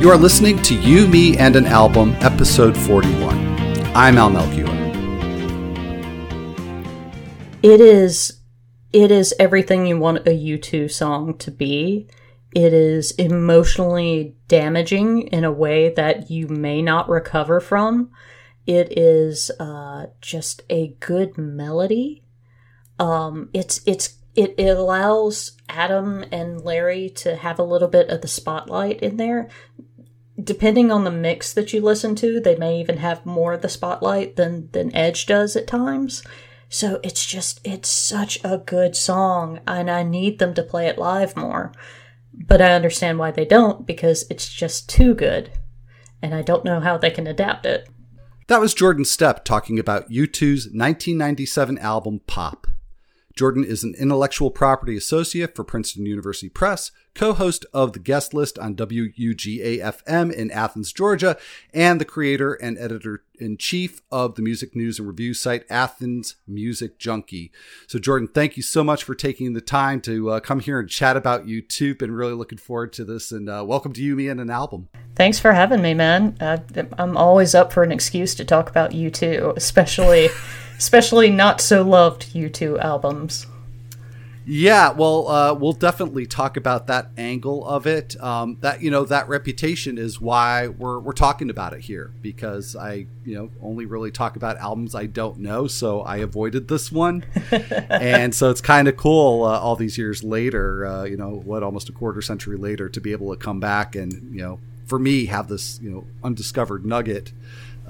You are listening to You, Me, and an Album, episode 41. I'm Al Melchior. It is it is everything you want a U2 song to be. It is emotionally damaging in a way that you may not recover from. It is uh, just a good melody. Um, it's it's it, it allows Adam and Larry to have a little bit of the spotlight in there depending on the mix that you listen to, they may even have more of the spotlight than than Edge does at times. So it's just it's such a good song and I need them to play it live more. But I understand why they don't because it's just too good. And I don't know how they can adapt it. That was Jordan Stepp talking about U2's 1997 album Pop. Jordan is an intellectual property associate for Princeton University Press, co host of the guest list on WUGA FM in Athens, Georgia, and the creator and editor in chief of the music news and review site Athens Music Junkie. So, Jordan, thank you so much for taking the time to uh, come here and chat about U2. Been really looking forward to this, and uh, welcome to you, me, and an album. Thanks for having me, man. Uh, I'm always up for an excuse to talk about U2, especially. especially not so loved U2 albums. Yeah, well, uh, we'll definitely talk about that angle of it. Um, that you know, that reputation is why we're we're talking about it here because I you know only really talk about albums I don't know, so I avoided this one, and so it's kind of cool uh, all these years later. Uh, you know, what almost a quarter century later to be able to come back and you know, for me, have this you know undiscovered nugget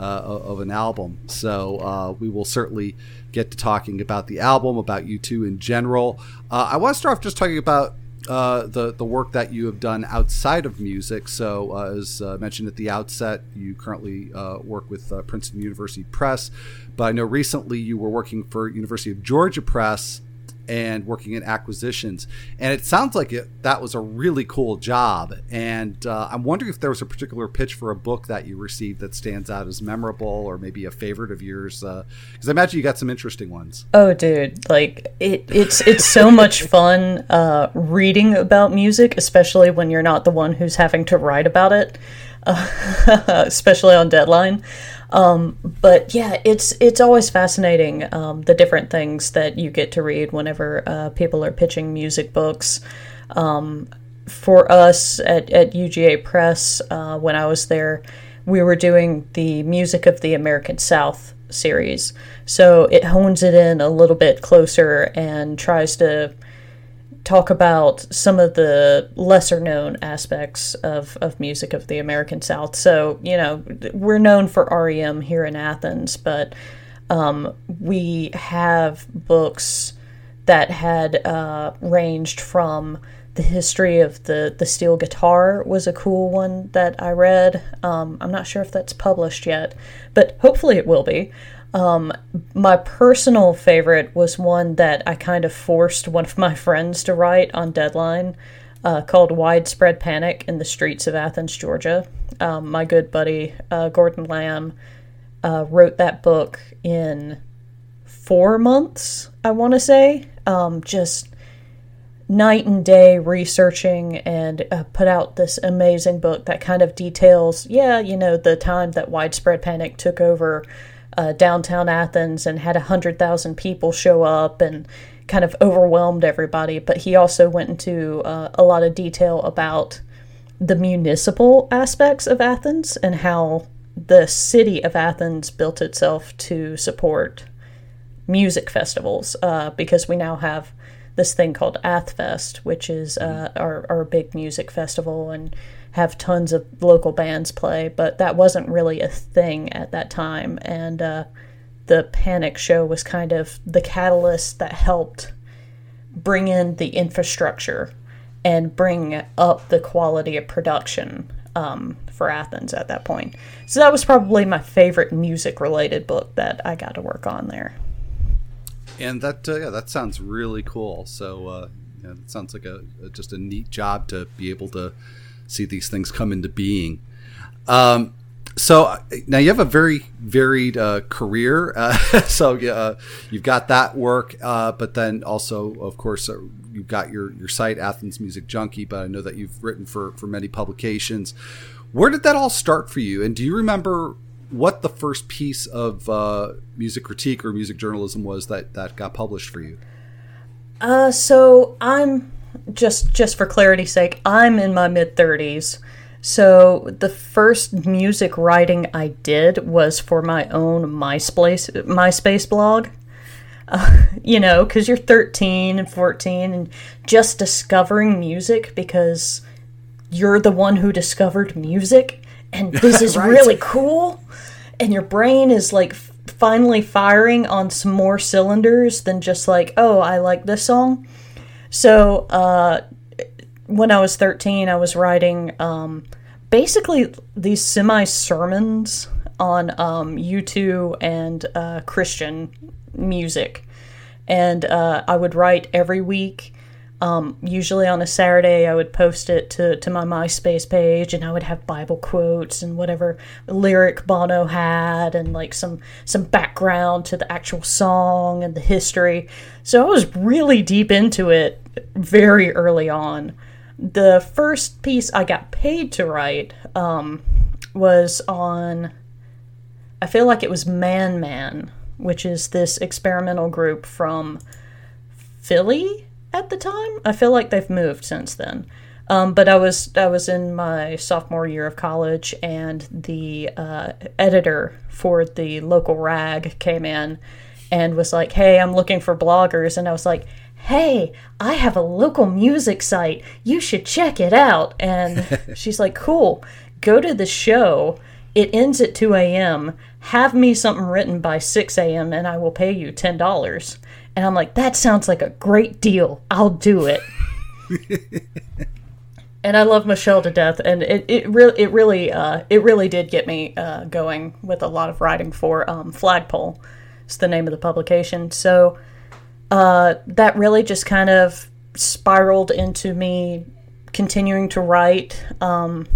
of an album. So uh, we will certainly get to talking about the album, about U2 in general. Uh, I want to start off just talking about uh, the the work that you have done outside of music. So, uh, as uh, mentioned at the outset, you currently uh, work with uh, Princeton University Press, but I know recently you were working for University of Georgia Press and working in acquisitions. And it sounds like it, that was a really cool job. And uh, I'm wondering if there was a particular pitch for a book that you received that stands out as memorable or maybe a favorite of yours. Because uh, I imagine you got some interesting ones. Oh, dude! Like it, it's it's so much fun uh, reading about music, especially when you're not the one who's having to write about it, especially on deadline. Um, but yeah, it's it's always fascinating um, the different things that you get to read whenever uh, people are pitching music books. Um, for us at, at UGA Press, uh, when I was there, we were doing the Music of the American South series. So it hones it in a little bit closer and tries to talk about some of the lesser known aspects of, of music of the American South. So, you know, we're known for REM here in Athens, but um, we have books that had uh, ranged from the history of the, the steel guitar was a cool one that I read. Um, I'm not sure if that's published yet, but hopefully it will be. Um, my personal favorite was one that I kind of forced one of my friends to write on deadline uh, called Widespread Panic in the Streets of Athens, Georgia. Um, my good buddy uh, Gordon Lamb uh, wrote that book in four months, I want to say. Um, just night and day researching and uh, put out this amazing book that kind of details, yeah, you know, the time that widespread panic took over uh, downtown Athens and had 100,000 people show up and kind of overwhelmed everybody. But he also went into uh, a lot of detail about the municipal aspects of Athens and how the city of Athens built itself to support music festivals uh, because we now have this thing called Athfest, which is uh, our, our big music festival. And have tons of local bands play, but that wasn't really a thing at that time. And uh, the Panic show was kind of the catalyst that helped bring in the infrastructure and bring up the quality of production um, for Athens at that point. So that was probably my favorite music related book that I got to work on there. And that uh, yeah, that sounds really cool. So uh, yeah, it sounds like a, a, just a neat job to be able to see these things come into being. Um, so now you have a very varied uh, career. Uh, so uh, you've got that work, uh, but then also, of course, uh, you've got your your site Athens Music Junkie. But I know that you've written for for many publications. Where did that all start for you? And do you remember what the first piece of uh, music critique or music journalism was that that got published for you? So I'm just just for clarity's sake, I'm in my mid thirties. So the first music writing I did was for my own MySpace MySpace blog. Uh, you know, because you're 13 and 14 and just discovering music because you're the one who discovered music and this is right. really cool and your brain is like finally firing on some more cylinders than just like oh i like this song so uh, when i was 13 i was writing um, basically these semi sermons on um, u2 and uh, christian music. And uh, i would write every week um, usually on a Saturday, I would post it to, to my MySpace page, and I would have Bible quotes and whatever lyric Bono had, and like some some background to the actual song and the history. So I was really deep into it very early on. The first piece I got paid to write um, was on, I feel like it was Man Man, which is this experimental group from Philly at the time. I feel like they've moved since then. Um, but I was I was in my sophomore year of college, and the uh, editor for the local rag came in and was like, "Hey, I'm looking for bloggers," and I was like, "Hey, I have a local music site. You should check it out." And she's like, "Cool, go to the show. It ends at 2 a.m. Have me something written by 6 a.m. and I will pay you ten dollars." And I'm like, that sounds like a great deal. I'll do it. and I love Michelle to death, and it, it really it really uh, it really did get me uh, going with a lot of writing for um, Flagpole. It's the name of the publication. So uh, that really just kind of spiraled into me continuing to write, um,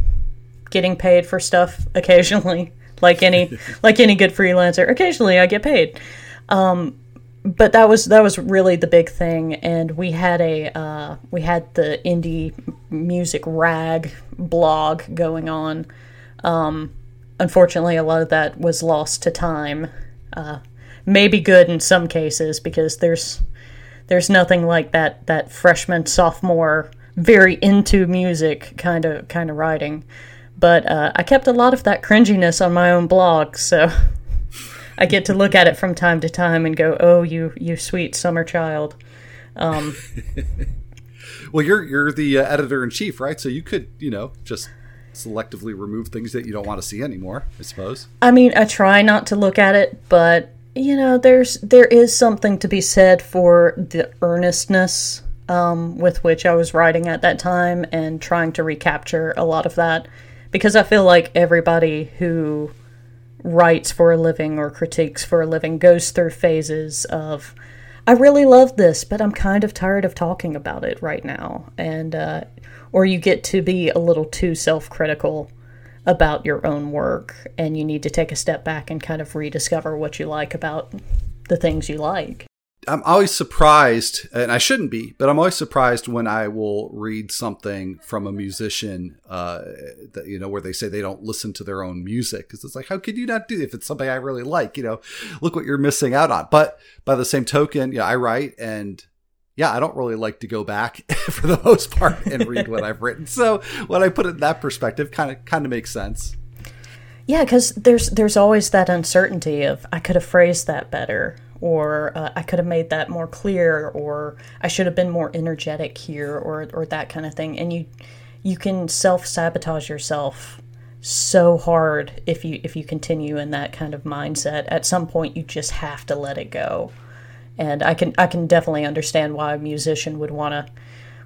getting paid for stuff occasionally, like any like any good freelancer. Occasionally, I get paid. Um, but that was that was really the big thing, and we had a uh, we had the indie music rag blog going on. Um, unfortunately, a lot of that was lost to time. Uh, maybe good in some cases because there's there's nothing like that that freshman sophomore very into music kind of kind of writing. But uh, I kept a lot of that cringiness on my own blog, so I get to look at it from time to time and go, "Oh, you you sweet summer child." Um, well, you're you're the uh, editor in chief, right? So you could, you know, just selectively remove things that you don't want to see anymore. I suppose. I mean, I try not to look at it, but you know, there's there is something to be said for the earnestness um, with which I was writing at that time and trying to recapture a lot of that, because I feel like everybody who writes for a living or critiques for a living goes through phases of I really love this, but I'm kind of tired of talking about it right now. And, uh, or you get to be a little too self critical about your own work and you need to take a step back and kind of rediscover what you like about the things you like. I'm always surprised, and I shouldn't be, but I'm always surprised when I will read something from a musician uh, that you know where they say they don't listen to their own music because it's like, how could you not do it? if it's something I really like? You know, look what you're missing out on. But by the same token, yeah, I write and yeah, I don't really like to go back for the most part and read what I've written. So when I put it in that perspective, kind of kind of makes sense. Yeah, because there's there's always that uncertainty of I could have phrased that better or uh, I could have made that more clear, or I should have been more energetic here, or or that kind of thing. And you you can self sabotage yourself so hard if you if you continue in that kind of mindset. At some point, you just have to let it go. And I can I can definitely understand why a musician would want to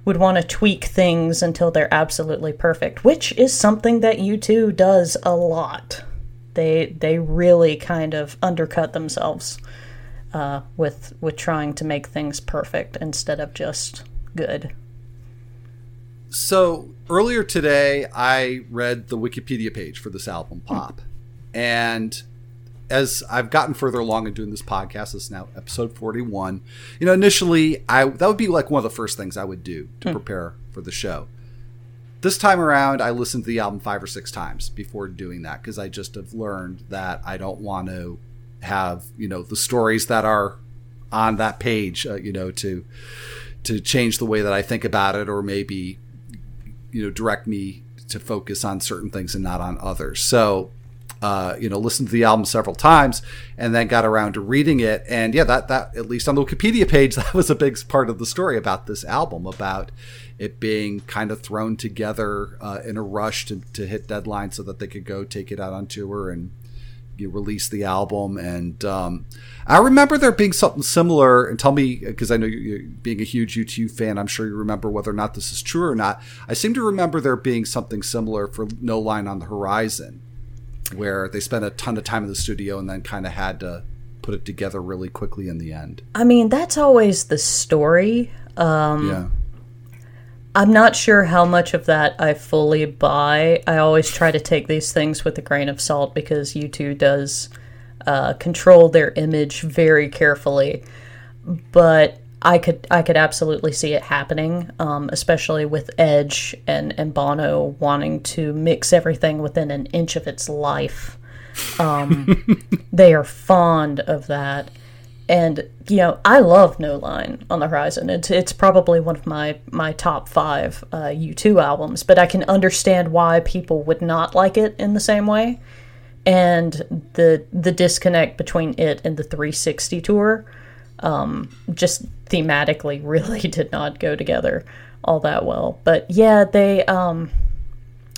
would want to tweak things until they're absolutely perfect, which is something that U2 does a lot. They they really kind of undercut themselves uh, with with trying to make things perfect instead of just good. So earlier today, I read the Wikipedia page for this album, Pop, and as I've gotten further along in doing this podcast, this is now episode forty-one. You know, initially, I that would be like one of the first things I would do to mm. prepare for the show. this time around, I listened to the album five or six times before doing that because I just have learned that I don't want to have you know the stories that are on that page, uh, you know, to to change the way that I think about it, or maybe you know direct me to focus on certain things and not on others. So uh, you know, listened to the album several times and then got around to reading it. And yeah, that, that, at least on the Wikipedia page, that was a big part of the story about this album, about it being kind of thrown together uh, in a rush to, to hit deadline so that they could go take it out on tour and you release the album. And um, I remember there being something similar. And tell me, because I know you're, being a huge U2 fan, I'm sure you remember whether or not this is true or not. I seem to remember there being something similar for No Line on the Horizon where they spent a ton of time in the studio and then kind of had to put it together really quickly in the end. I mean, that's always the story. Um, yeah. I'm not sure how much of that I fully buy. I always try to take these things with a grain of salt because U2 does uh, control their image very carefully. But I could I could absolutely see it happening, um, especially with Edge and and Bono wanting to mix everything within an inch of its life. Um, they are fond of that, and you know I love No Line on the Horizon. It's it's probably one of my my top five uh, U2 albums, but I can understand why people would not like it in the same way, and the the disconnect between it and the 360 tour um, just thematically really did not go together all that well. But yeah, they um,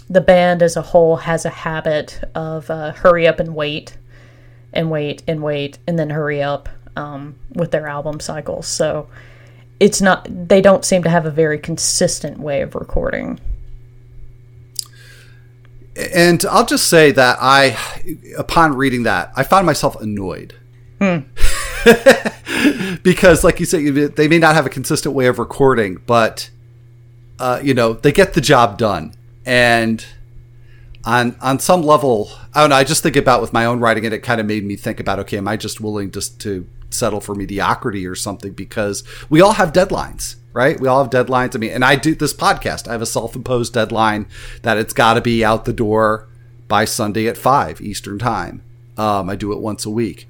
the band as a whole has a habit of uh, hurry up and wait and wait and wait and then hurry up um, with their album cycles. So it's not they don't seem to have a very consistent way of recording. And I'll just say that I, upon reading that, I found myself annoyed. Hmm. because, like you said, they may not have a consistent way of recording, but uh, you know they get the job done. And on on some level, I don't know. I just think about with my own writing, and it kind of made me think about, okay, am I just willing just to settle for mediocrity or something? Because we all have deadlines, right? We all have deadlines. I mean, and I do this podcast. I have a self-imposed deadline that it's got to be out the door by Sunday at five Eastern time. Um, I do it once a week,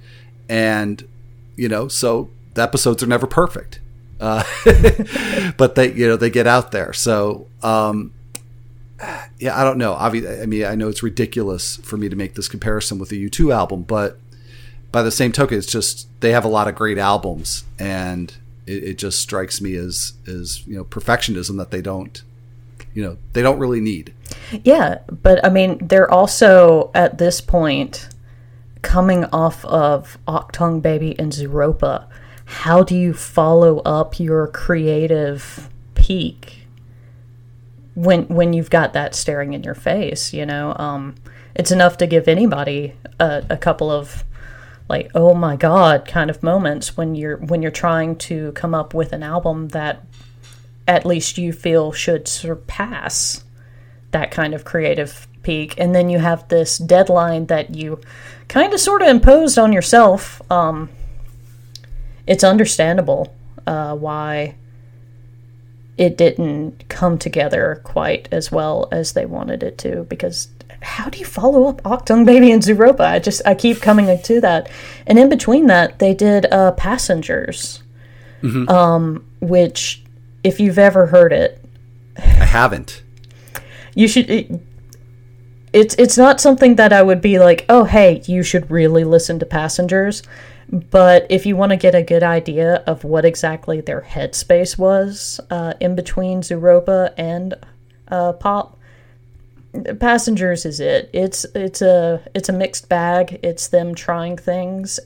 and you know, so the episodes are never perfect. Uh, but they, you know, they get out there. So, um, yeah, I don't know. I mean, I know it's ridiculous for me to make this comparison with the U2 album, but by the same token, it's just they have a lot of great albums, and it, it just strikes me as as you know perfectionism that they don't, you know, they don't really need. Yeah, but I mean, they're also at this point coming off of Achtung Baby and Zooropa, how do you follow up your creative peak when when you've got that staring in your face? You know, um, it's enough to give anybody a, a couple of like oh my god kind of moments when you're when you're trying to come up with an album that at least you feel should surpass that kind of creative peak and then you have this deadline that you kind of sort of imposed on yourself. Um, it's understandable uh, why it didn't come together quite as well as they wanted it to because how do you follow up Achtung Baby and Zooropa? I just I keep coming to that. And in between that, they did uh, Passengers, mm-hmm. um, which if you've ever heard it, I haven't. You should it's it's not something that I would be like, oh hey, you should really listen to Passengers. But if you want to get a good idea of what exactly their headspace was uh, in between Zooropa and uh, Pop, Passengers is it. It's it's a it's a mixed bag. It's them trying things.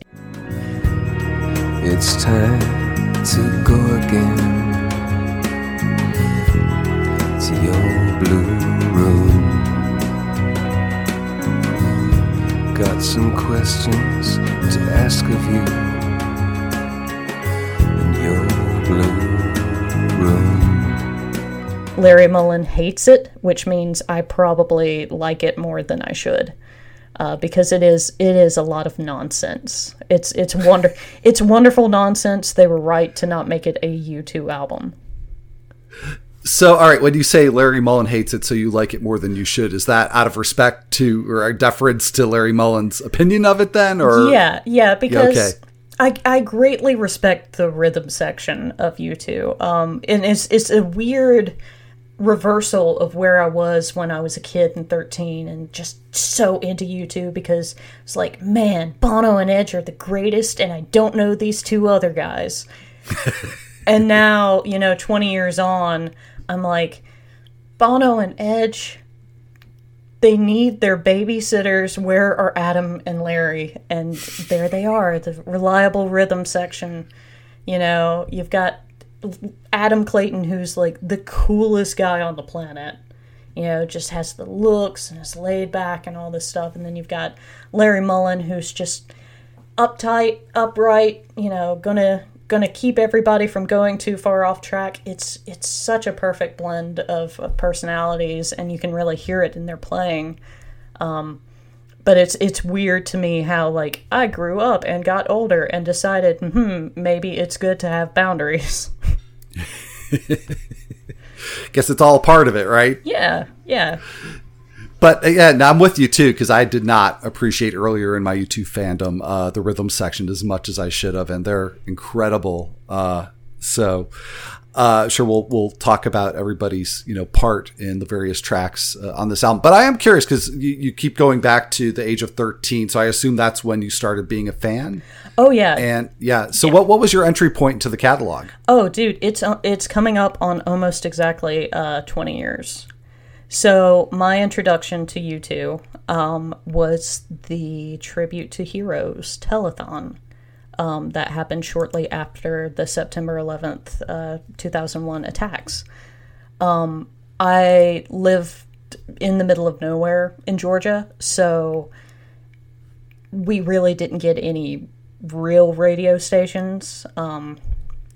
It's time to go again to your blue room. got some questions to ask of you in your blue room. Larry Mullen hates it, which means I probably like it more than I should. Uh, because it is it is a lot of nonsense. It's it's wonder it's wonderful nonsense. They were right to not make it a U2 album. So, all right, when you say Larry Mullen hates it, so you like it more than you should, is that out of respect to or deference to Larry Mullen's opinion of it then? Or Yeah, yeah, because okay. I, I greatly respect the rhythm section of U2. Um, and it's it's a weird reversal of where I was when I was a kid and 13 and just so into U2 because it's like, man, Bono and Edge are the greatest and I don't know these two other guys. and now, you know, 20 years on, I'm like, Bono and Edge, they need their babysitters. Where are Adam and Larry? And there they are, the reliable rhythm section. You know, you've got Adam Clayton, who's like the coolest guy on the planet. You know, just has the looks and is laid back and all this stuff. And then you've got Larry Mullen, who's just uptight, upright. You know, gonna gonna keep everybody from going too far off track. It's it's such a perfect blend of, of personalities, and you can really hear it in their playing. Um, but it's it's weird to me how like I grew up and got older and decided, hmm, maybe it's good to have boundaries. guess it's all part of it, right? yeah, yeah. But again, I'm with you too because I did not appreciate earlier in my U2 fandom uh, the rhythm section as much as I should have, and they're incredible. Uh, so, uh, sure, we'll we'll talk about everybody's you know part in the various tracks uh, on this album. But I am curious because you, you keep going back to the age of 13, so I assume that's when you started being a fan. Oh yeah. And yeah, so what what was your entry point into the catalog? Oh, dude, it's uh, it's coming up on almost exactly uh, 20 years. So my introduction to U2 um, was the tribute to heroes telethon um, that happened shortly after the September 11th, uh, 2001 attacks. Um, I lived in the middle of nowhere in Georgia, so we really didn't get any real radio stations. Um,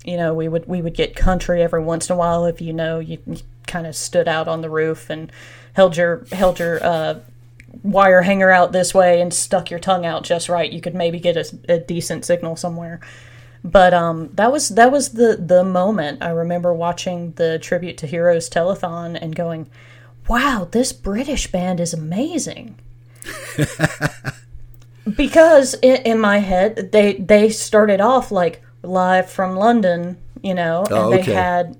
you know, we would we would get country every once in a while if you know you, you kind of stood out on the roof and held your held your uh, wire hanger out this way and stuck your tongue out just right. You could maybe get a, a decent signal somewhere. But um, that was that was the the moment I remember watching the tribute to heroes telethon and going, "Wow, this British band is amazing." because in, in my head they they started off like live from London, you know, and Oh, they had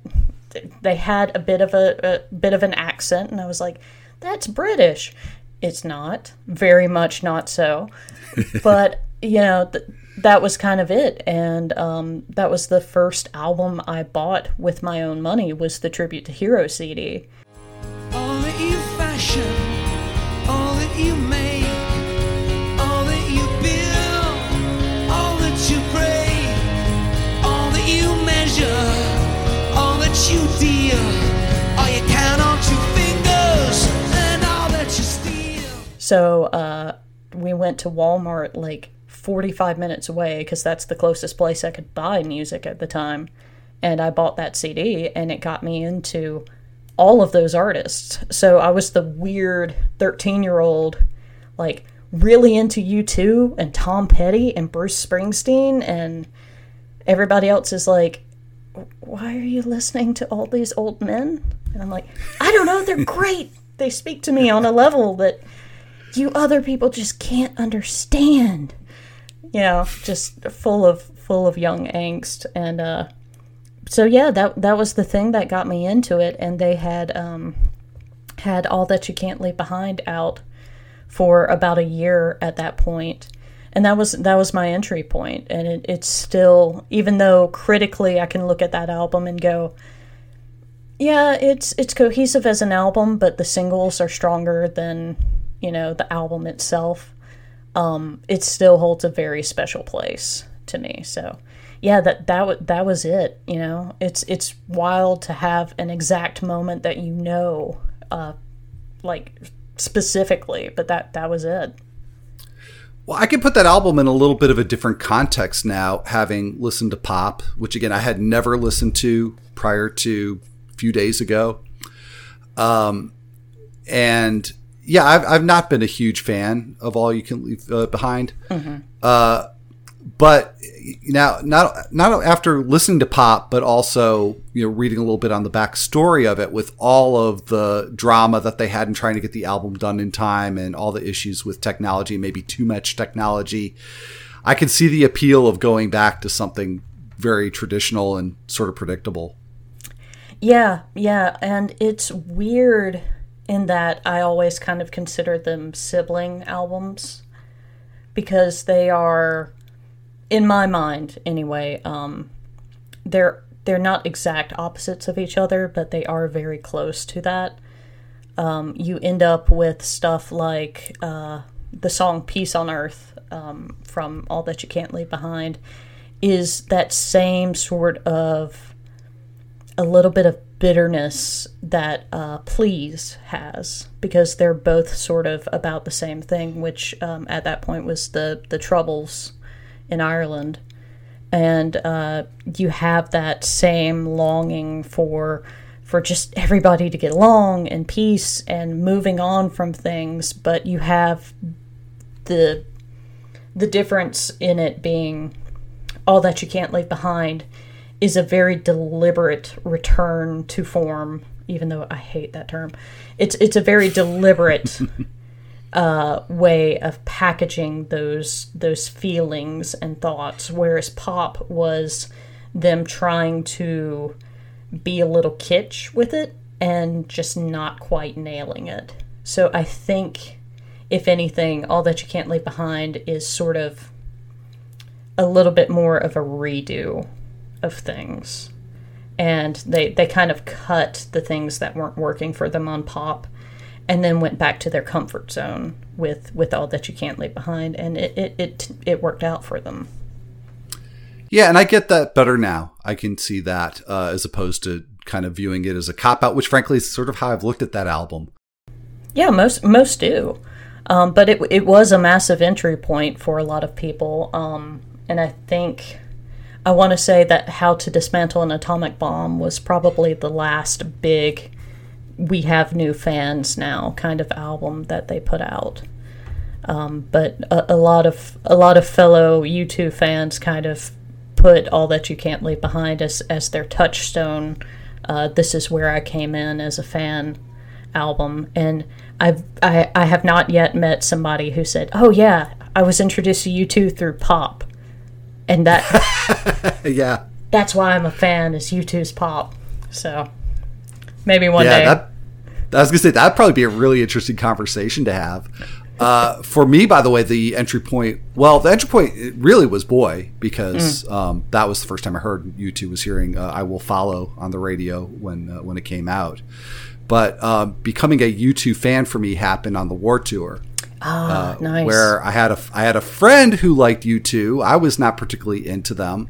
they had a bit of a, a bit of an accent, and I was like, "That's British." It's not. Very much not so, but you know th- that was kind of it, and um, that was the first album I bought with my own money was the tribute to Hero CD. All that you fashion, all that you make, all that you build, all that you pray, all that you measure, all that you deal, So uh, we went to Walmart like 45 minutes away because that's the closest place I could buy music at the time. And I bought that CD and it got me into all of those artists. So I was the weird 13 year old, like really into U2 and Tom Petty and Bruce Springsteen. And everybody else is like, why are you listening to all these old men? And I'm like, I don't know, they're great. They speak to me on a level that you other people just can't understand. You know, just full of full of young angst. And uh so yeah, that that was the thing that got me into it. And they had um had all that you can't leave behind out for about a year at that point. And that was that was my entry point. And it, it's still even though critically i can look at that album and go yeah it's it's cohesive as an album but the singles are stronger than you know the album itself um it still holds a very special place to me. So yeah that that wa- that was it you know? It's it's wild to have an exact moment that you know uh like specifically but that that was it. Well, I can put that album in a little bit of a different context now, having listened to pop, which again I had never listened to prior to a few days ago. Um, and yeah, I've, I've not been a huge fan of All You Can Leave uh, Behind. Uh, but now not not after listening to pop but also you know reading a little bit on the backstory of it with all of the drama that they had in trying to get the album done in time and all the issues with technology maybe too much technology i can see the appeal of going back to something very traditional and sort of predictable Yeah, yeah, and it's weird in that I always kind of consider them sibling albums because they are in my mind anyway, um they're they're not exact opposites of each other, but they are very close to that. Um, you end up with stuff like uh, the song Peace on Earth um, from All That You Can't Leave Behind is that same sort of a little bit of bitterness that uh, Please has because they're both sort of about the same thing, which um, at that point was the the troubles in Ireland, and uh, you have that same longing for for just everybody to get along and peace and moving on from things, but you have the the difference in it being all that you can't leave behind is a very deliberate return to form even though i hate that term. It's it's a very deliberate uh, way of packaging those those feelings and thoughts whereas pop was them trying to be a little kitsch with it and just not quite nailing it. So i think if anything all that you can't leave behind is sort of a little bit more of a redo of things. And they, they kind of cut the things that weren't working for them on pop and then went back to their comfort zone with, with all that you can't leave behind. And it, it, it, it worked out for them. Yeah, and I get that better now. I can see that uh, as opposed to kind of viewing it as a cop out, which frankly is sort of how I've looked at that album. Yeah, most most do. Um, but it, it was a massive entry point for a lot of people. Um, and I think I want to say that How to Dismantle an Atomic Bomb was probably the last big we have new fans now kind of album that they put out. Um, but a, a lot of a lot of fellow U2 fans kind of put all that you can't leave behind as as their touchstone. Uh, this is where I came in as a fan album, and I've I, I have not yet met somebody who said, "Oh yeah, I was introduced to U2 through pop," and that yeah. that's why I'm a fan is U2's pop. So maybe one Yeah, day. that I was gonna say that'd probably be a really interesting conversation to have. Uh, for me, by the way, the entry point. Well, the entry point really was "Boy" because um, that was the first time I heard U2 was hearing uh, "I Will Follow" on the radio when uh, when it came out. But um, becoming a U2 fan for me happened on the War Tour, ah, nice. where I had a I had a friend who liked U2. I was not particularly into them.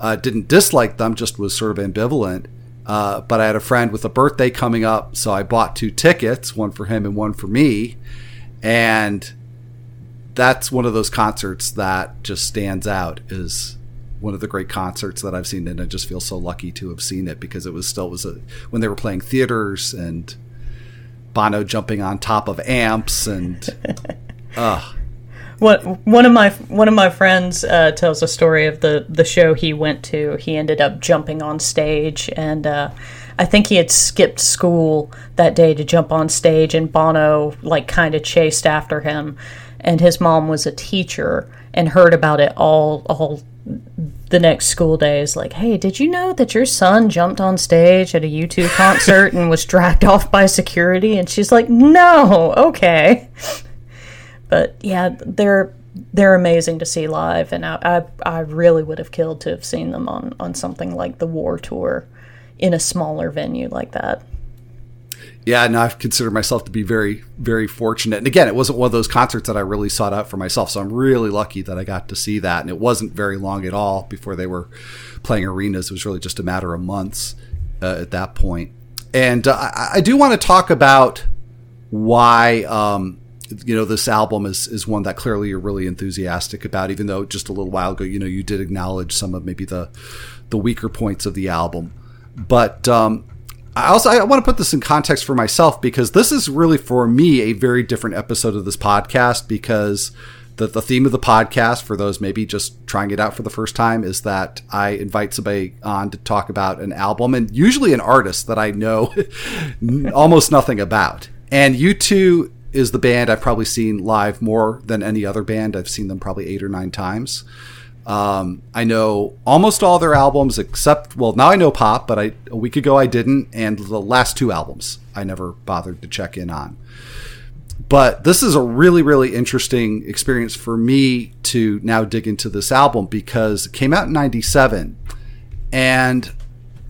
Uh, didn't dislike them, just was sort of ambivalent. Uh, but I had a friend with a birthday coming up, so I bought two tickets, one for him and one for me. And that's one of those concerts that just stands out is one of the great concerts that I've seen, and I just feel so lucky to have seen it because it was still was a when they were playing theaters and Bono jumping on top of amps and uh, What one of my one of my friends uh, tells a story of the the show he went to. He ended up jumping on stage, and uh, I think he had skipped school that day to jump on stage, and Bono like kind of chased after him. And his mom was a teacher and heard about it all all the next school day. Is like, hey, did you know that your son jumped on stage at a U2 concert and was dragged off by security? And she's like, no, okay but yeah, they're they're amazing to see live, and I I, I really would have killed to have seen them on on something like the War Tour in a smaller venue like that. Yeah, and I've considered myself to be very, very fortunate. And again, it wasn't one of those concerts that I really sought out for myself. So I'm really lucky that I got to see that. And it wasn't very long at all before they were playing arenas. It was really just a matter of months uh, at that point. And uh, I, I do want to talk about why, um, you know, this album is, is one that clearly you're really enthusiastic about, even though just a little while ago, you know, you did acknowledge some of maybe the, the weaker points of the album. But, um, I also I want to put this in context for myself because this is really for me a very different episode of this podcast because the, the theme of the podcast for those maybe just trying it out for the first time is that I invite somebody on to talk about an album and usually an artist that I know almost nothing about. And U2 is the band I've probably seen live more than any other band. I've seen them probably eight or nine times. Um, I know almost all their albums except, well, now I know Pop, but I, a week ago I didn't. And the last two albums I never bothered to check in on but this is a really really interesting experience for me to now dig into this album because it came out in 97 and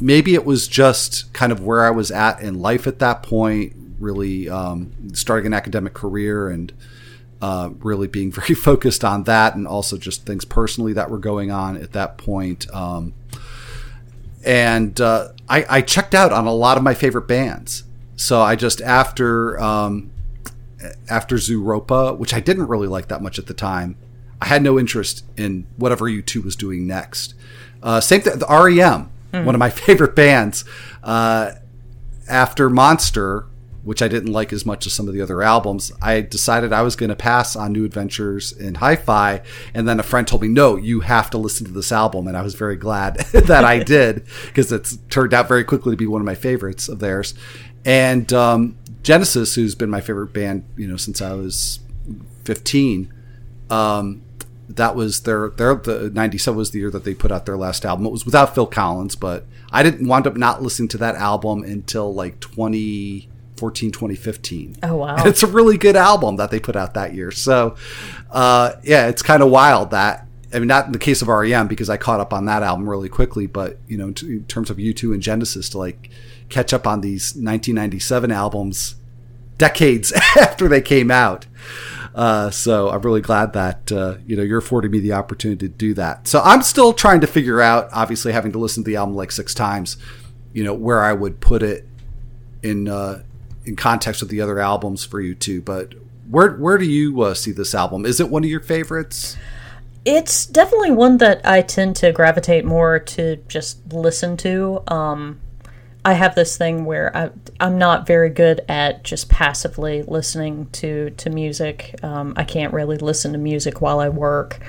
maybe it was just kind of where i was at in life at that point really um, starting an academic career and uh, really being very focused on that and also just things personally that were going on at that point um, and uh, I, I, checked out on a lot of my favorite bands so i just after um, after Zooropa, which I didn't really like that much at the time. I had no interest in whatever U2 was doing next. Uh, same thing, the REM, mm. one of my favorite bands. Uh, after Monster, which I didn't like as much as some of the other albums, I decided I was going to pass on New Adventures in Hi-Fi, and then a friend told me, "No, you have to listen to this album," and I was very glad that I did because it's turned out very quickly to be one of my favorites of theirs. And um, Genesis, who's been my favorite band, you know, since I was 15, um, that was their their the 97 was the year that they put out their last album. It was without Phil Collins, but I didn't wind up not listening to that album until like 2014, 2015. Oh wow. And it's a really good album that they put out that year. So, uh, yeah, it's kind of wild that I mean, not in the case of REM because I caught up on that album really quickly, but you know, in terms of U2 and Genesis to like catch up on these 1997 albums decades after they came out. Uh, so I'm really glad that uh, you know you're affording me the opportunity to do that. So I'm still trying to figure out, obviously having to listen to the album like six times, you know where I would put it in uh, in context with the other albums for U2. But where where do you uh, see this album? Is it one of your favorites? It's definitely one that I tend to gravitate more to just listen to. Um, I have this thing where I, I'm not very good at just passively listening to to music. Um, I can't really listen to music while I work,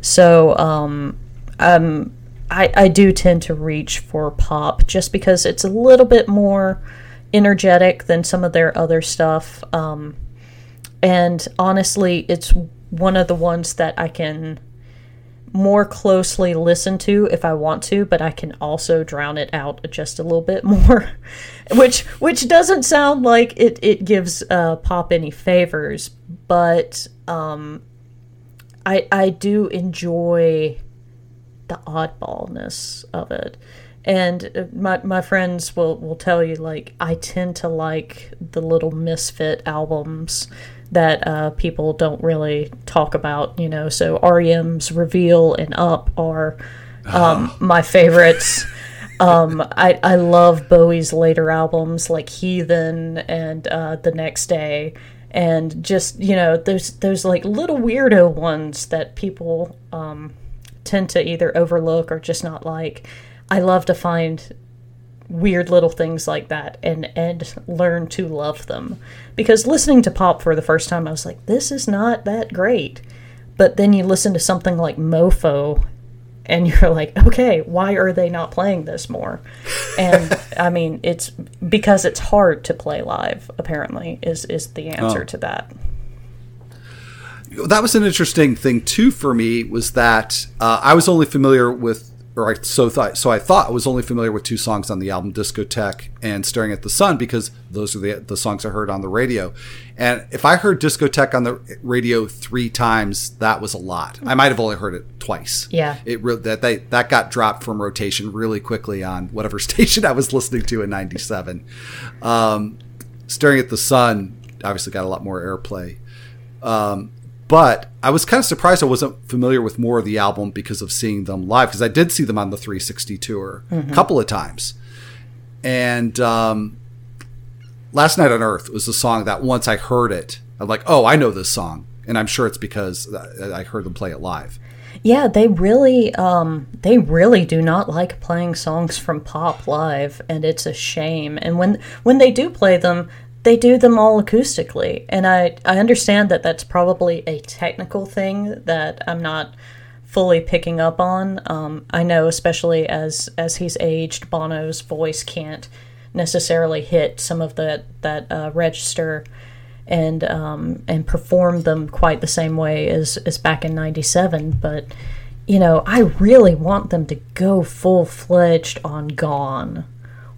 so um, um, I, I do tend to reach for pop just because it's a little bit more energetic than some of their other stuff. Um, and honestly, it's one of the ones that I can more closely listen to if I want to, but I can also drown it out just a little bit more, which which doesn't sound like it it gives uh, pop any favors, but um, I I do enjoy the oddballness of it. And uh, my, my friends will, will tell you, like, I tend to like the little misfit albums that uh, people don't really talk about, you know. So REM's Reveal and Up are um, my favorites. Um, I, I love Bowie's later albums like Heathen and uh, The Next Day. And just, you know, those there's like little weirdo ones that people um, tend to either overlook or just not like. I love to find weird little things like that and and learn to love them. Because listening to pop for the first time i was like this is not that great. But then you listen to something like mofo and you're like okay why are they not playing this more? And i mean it's because it's hard to play live apparently is is the answer oh. to that. That was an interesting thing too for me was that uh, i was only familiar with or I so thought so I thought I was only familiar with two songs on the album Discotheque and Staring at the Sun because those are the the songs I heard on the radio. And if I heard Discotheque on the radio 3 times, that was a lot. I might have only heard it twice. Yeah. It re- that they, that got dropped from rotation really quickly on whatever station I was listening to in 97. Um, Staring at the Sun obviously got a lot more airplay. Um, but I was kind of surprised I wasn't familiar with more of the album because of seeing them live, because I did see them on the 360 tour mm-hmm. a couple of times. And um, Last Night on Earth was the song that once I heard it, I'm like, oh, I know this song. And I'm sure it's because I heard them play it live. Yeah, they really, um, they really do not like playing songs from pop live, and it's a shame. And when when they do play them, they do them all acoustically, and I I understand that that's probably a technical thing that I'm not fully picking up on. Um, I know, especially as as he's aged, Bono's voice can't necessarily hit some of the that uh, register and um, and perform them quite the same way as as back in '97. But you know, I really want them to go full fledged on "Gone"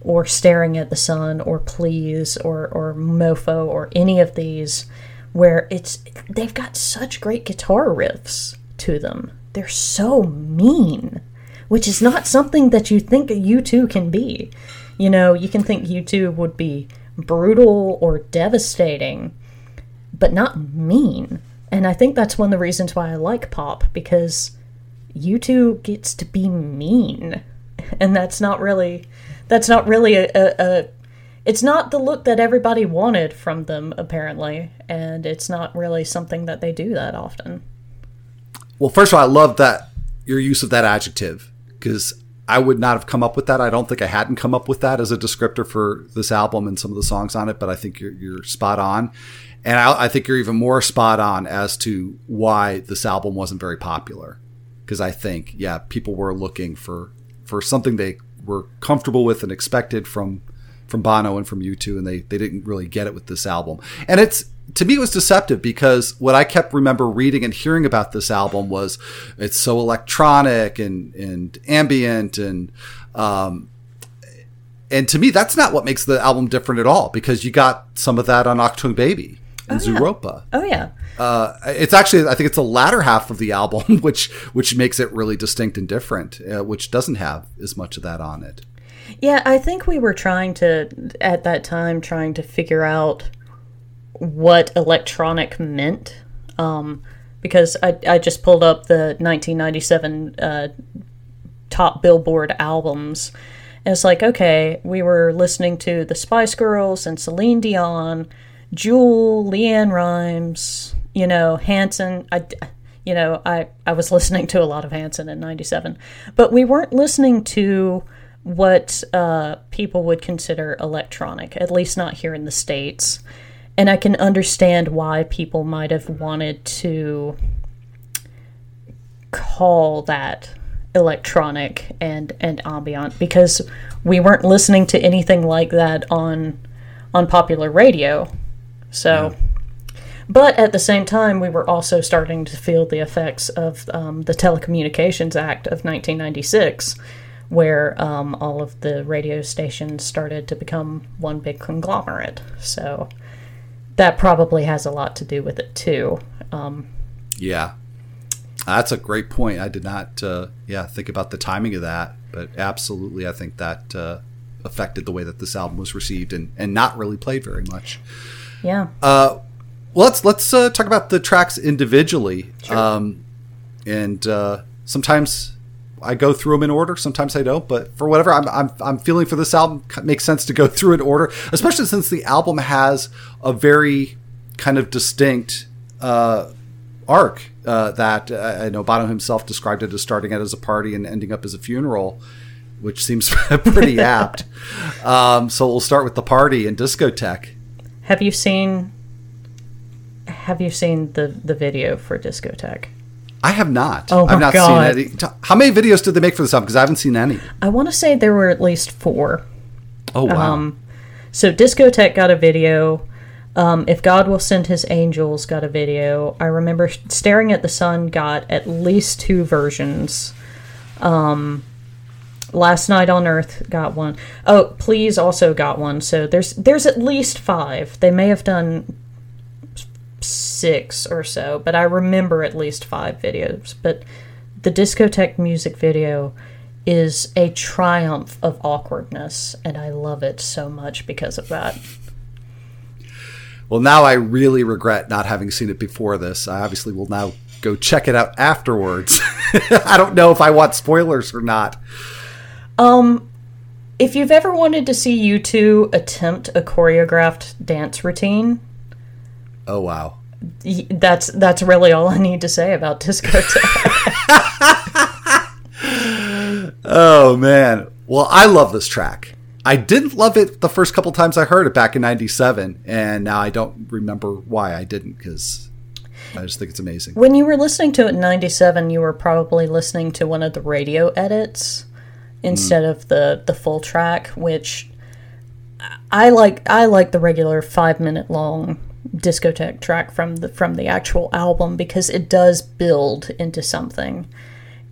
or "Staring at the Sun" or "Please" or or "Mofo" or any of these, where it's they've got such great guitar riffs to them. They're so mean, which is not something that you think a U2 can be. You know, you can think U2 would be brutal or devastating, but not mean. And I think that's one of the reasons why I like pop because U2 gets to be mean. And that's not really that's not really a, a, a it's not the look that everybody wanted from them apparently, and it's not really something that they do that often. Well, first of all, I love that your use of that adjective because I would not have come up with that. I don't think I hadn't come up with that as a descriptor for this album and some of the songs on it, but I think you're, you're spot on. And I, I think you're even more spot on as to why this album wasn't very popular. Because I think, yeah, people were looking for for something they were comfortable with and expected from from Bono and from U2, and they they didn't really get it with this album. And it's to me it was deceptive because what I kept remember reading and hearing about this album was it's so electronic and and ambient and um, and to me that's not what makes the album different at all because you got some of that on Achtung Baby and Zooropa. Oh yeah. Uh, it's actually I think it's the latter half of the album which which makes it really distinct and different, uh, which doesn't have as much of that on it. Yeah, I think we were trying to at that time trying to figure out what electronic meant. Um, because I, I just pulled up the 1997 uh, top Billboard albums. And it's like, okay, we were listening to the Spice Girls and Celine Dion, Jewel, LeAnn Rimes, you know, Hanson. I, you know, I, I was listening to a lot of Hanson in 97. But we weren't listening to what uh, people would consider electronic, at least not here in the States. And I can understand why people might have wanted to call that electronic and, and ambient because we weren't listening to anything like that on on popular radio. So but at the same time, we were also starting to feel the effects of um, the Telecommunications Act of 1996, where um, all of the radio stations started to become one big conglomerate. So that probably has a lot to do with it too. Um, Yeah, that's a great point. I did not, uh, yeah, think about the timing of that, but absolutely, I think that uh, affected the way that this album was received and, and not really played very much. Yeah. Uh, well, let's let's uh, talk about the tracks individually. Um, and uh, sometimes I go through them in order. Sometimes I don't. But for whatever I'm I'm, I'm feeling for this album, it makes sense to go through in order, especially since the album has a very kind of distinct uh, arc uh, that uh, I know Bono himself described it as starting out as a party and ending up as a funeral. Which seems pretty apt. Um, so we'll start with the party and discotheque. Have you seen? Have you seen the the video for Discotheque? I have not. Oh my I've not God. seen any. How many videos did they make for this album? Because I haven't seen any. I want to say there were at least four. Oh wow! Um, So Discotheque got a video. Um, if God Will Send His Angels got a video. I remember Staring at the Sun got at least two versions. Um, Last Night on Earth got one. Oh, Please also got one. So there's there's at least five. They may have done six or so, but I remember at least five videos. But the discotheque music video is a triumph of awkwardness, and I love it so much because of that. well, now I really regret not having seen it before this. I obviously will now go check it out afterwards. I don't know if I want spoilers or not. Um, if you've ever wanted to see U2 attempt a choreographed dance routine, Oh wow! that's that's really all I need to say about discotheque. Oh man! Well, I love this track. I I didn't love it the first couple times I heard it back in '97, and now I don't remember why I didn't because I just think it's amazing. When you were listening to it in 97, you were probably listening to one of the radio edits instead of the, the full track, which I like I like the regular 5 minute long discotheque track from the from the actual album because it does build into something.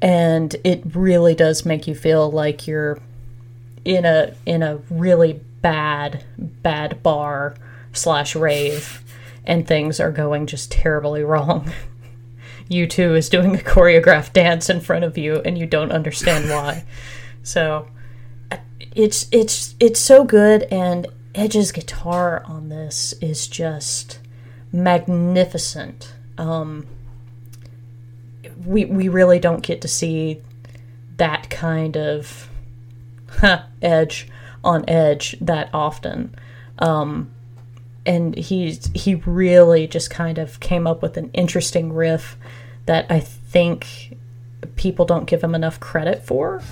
And it really does make you feel like you're in a in a really bad bad bar slash rave and things are going just terribly wrong. U2 is doing a choreographed dance in front of you and you don't understand why so it's it's it's so good and edge's guitar on this is just magnificent um we we really don't get to see that kind of huh, edge on edge that often um and he's he really just kind of came up with an interesting riff that I think people don't give him enough credit for.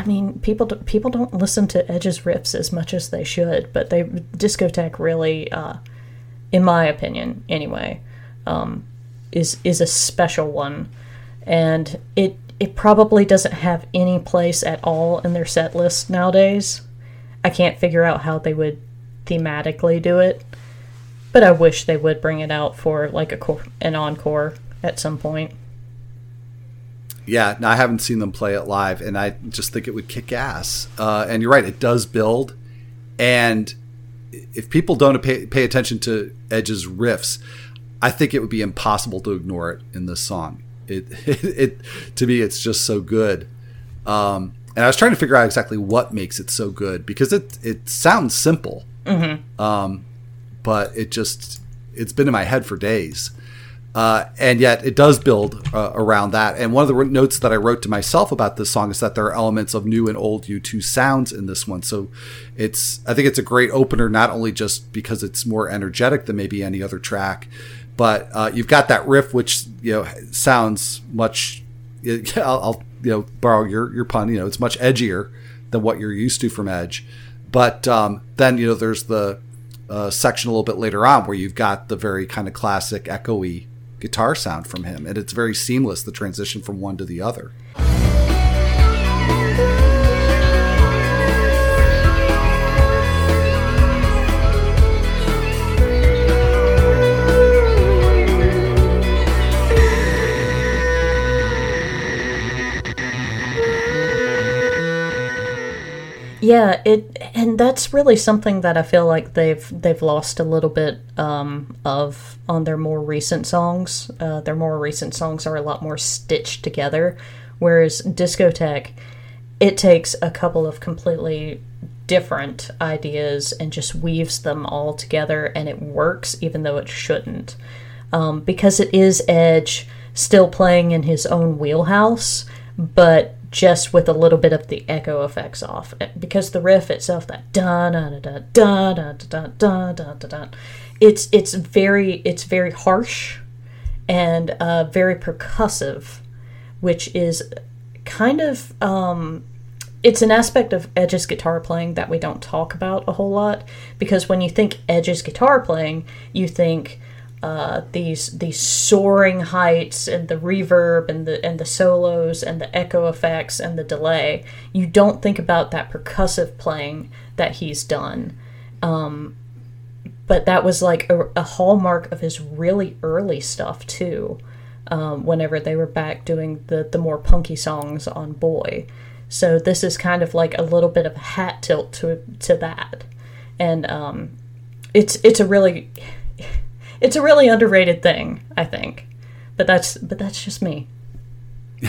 I mean, people do, people don't listen to Edge's riffs as much as they should, but they discotheque really, uh, in my opinion, anyway, um, is is a special one, and it it probably doesn't have any place at all in their set list nowadays. I can't figure out how they would thematically do it, but I wish they would bring it out for like a cor- an encore at some point. Yeah, no, I haven't seen them play it live, and I just think it would kick ass. Uh, and you're right, it does build. And if people don't pay, pay attention to Edge's riffs, I think it would be impossible to ignore it in this song. It, it, it to me, it's just so good. Um, and I was trying to figure out exactly what makes it so good because it it sounds simple, um, but it just it's been in my head for days. Uh, and yet it does build uh, around that. And one of the notes that I wrote to myself about this song is that there are elements of new and old U2 sounds in this one. So it's, I think it's a great opener, not only just because it's more energetic than maybe any other track, but uh, you've got that riff, which, you know, sounds much, I'll, I'll, you know, borrow your, your pun, you know, it's much edgier than what you're used to from Edge. But um, then, you know, there's the uh, section a little bit later on where you've got the very kind of classic echoey guitar sound from him and it's very seamless the transition from one to the other Yeah, it and that's really something that I feel like they've they've lost a little bit um, of on their more recent songs. Uh, their more recent songs are a lot more stitched together, whereas discotheque, it takes a couple of completely different ideas and just weaves them all together, and it works even though it shouldn't, um, because it is Edge still playing in his own wheelhouse, but just with a little bit of the echo effects off because the riff itself that da da da da da da da da da da da it's it's very it's very harsh and uh, very percussive which is kind of um, it's an aspect of Edge's guitar playing that we don't talk about a whole lot because when you think Edge's guitar playing you think uh, these these soaring heights and the reverb and the and the solos and the echo effects and the delay. You don't think about that percussive playing that he's done. Um, but that was like a, a hallmark of his really early stuff too. Um, whenever they were back doing the the more punky songs on Boy, so this is kind of like a little bit of a hat tilt to to that, and um, it's it's a really it's a really underrated thing, I think. But that's but that's just me.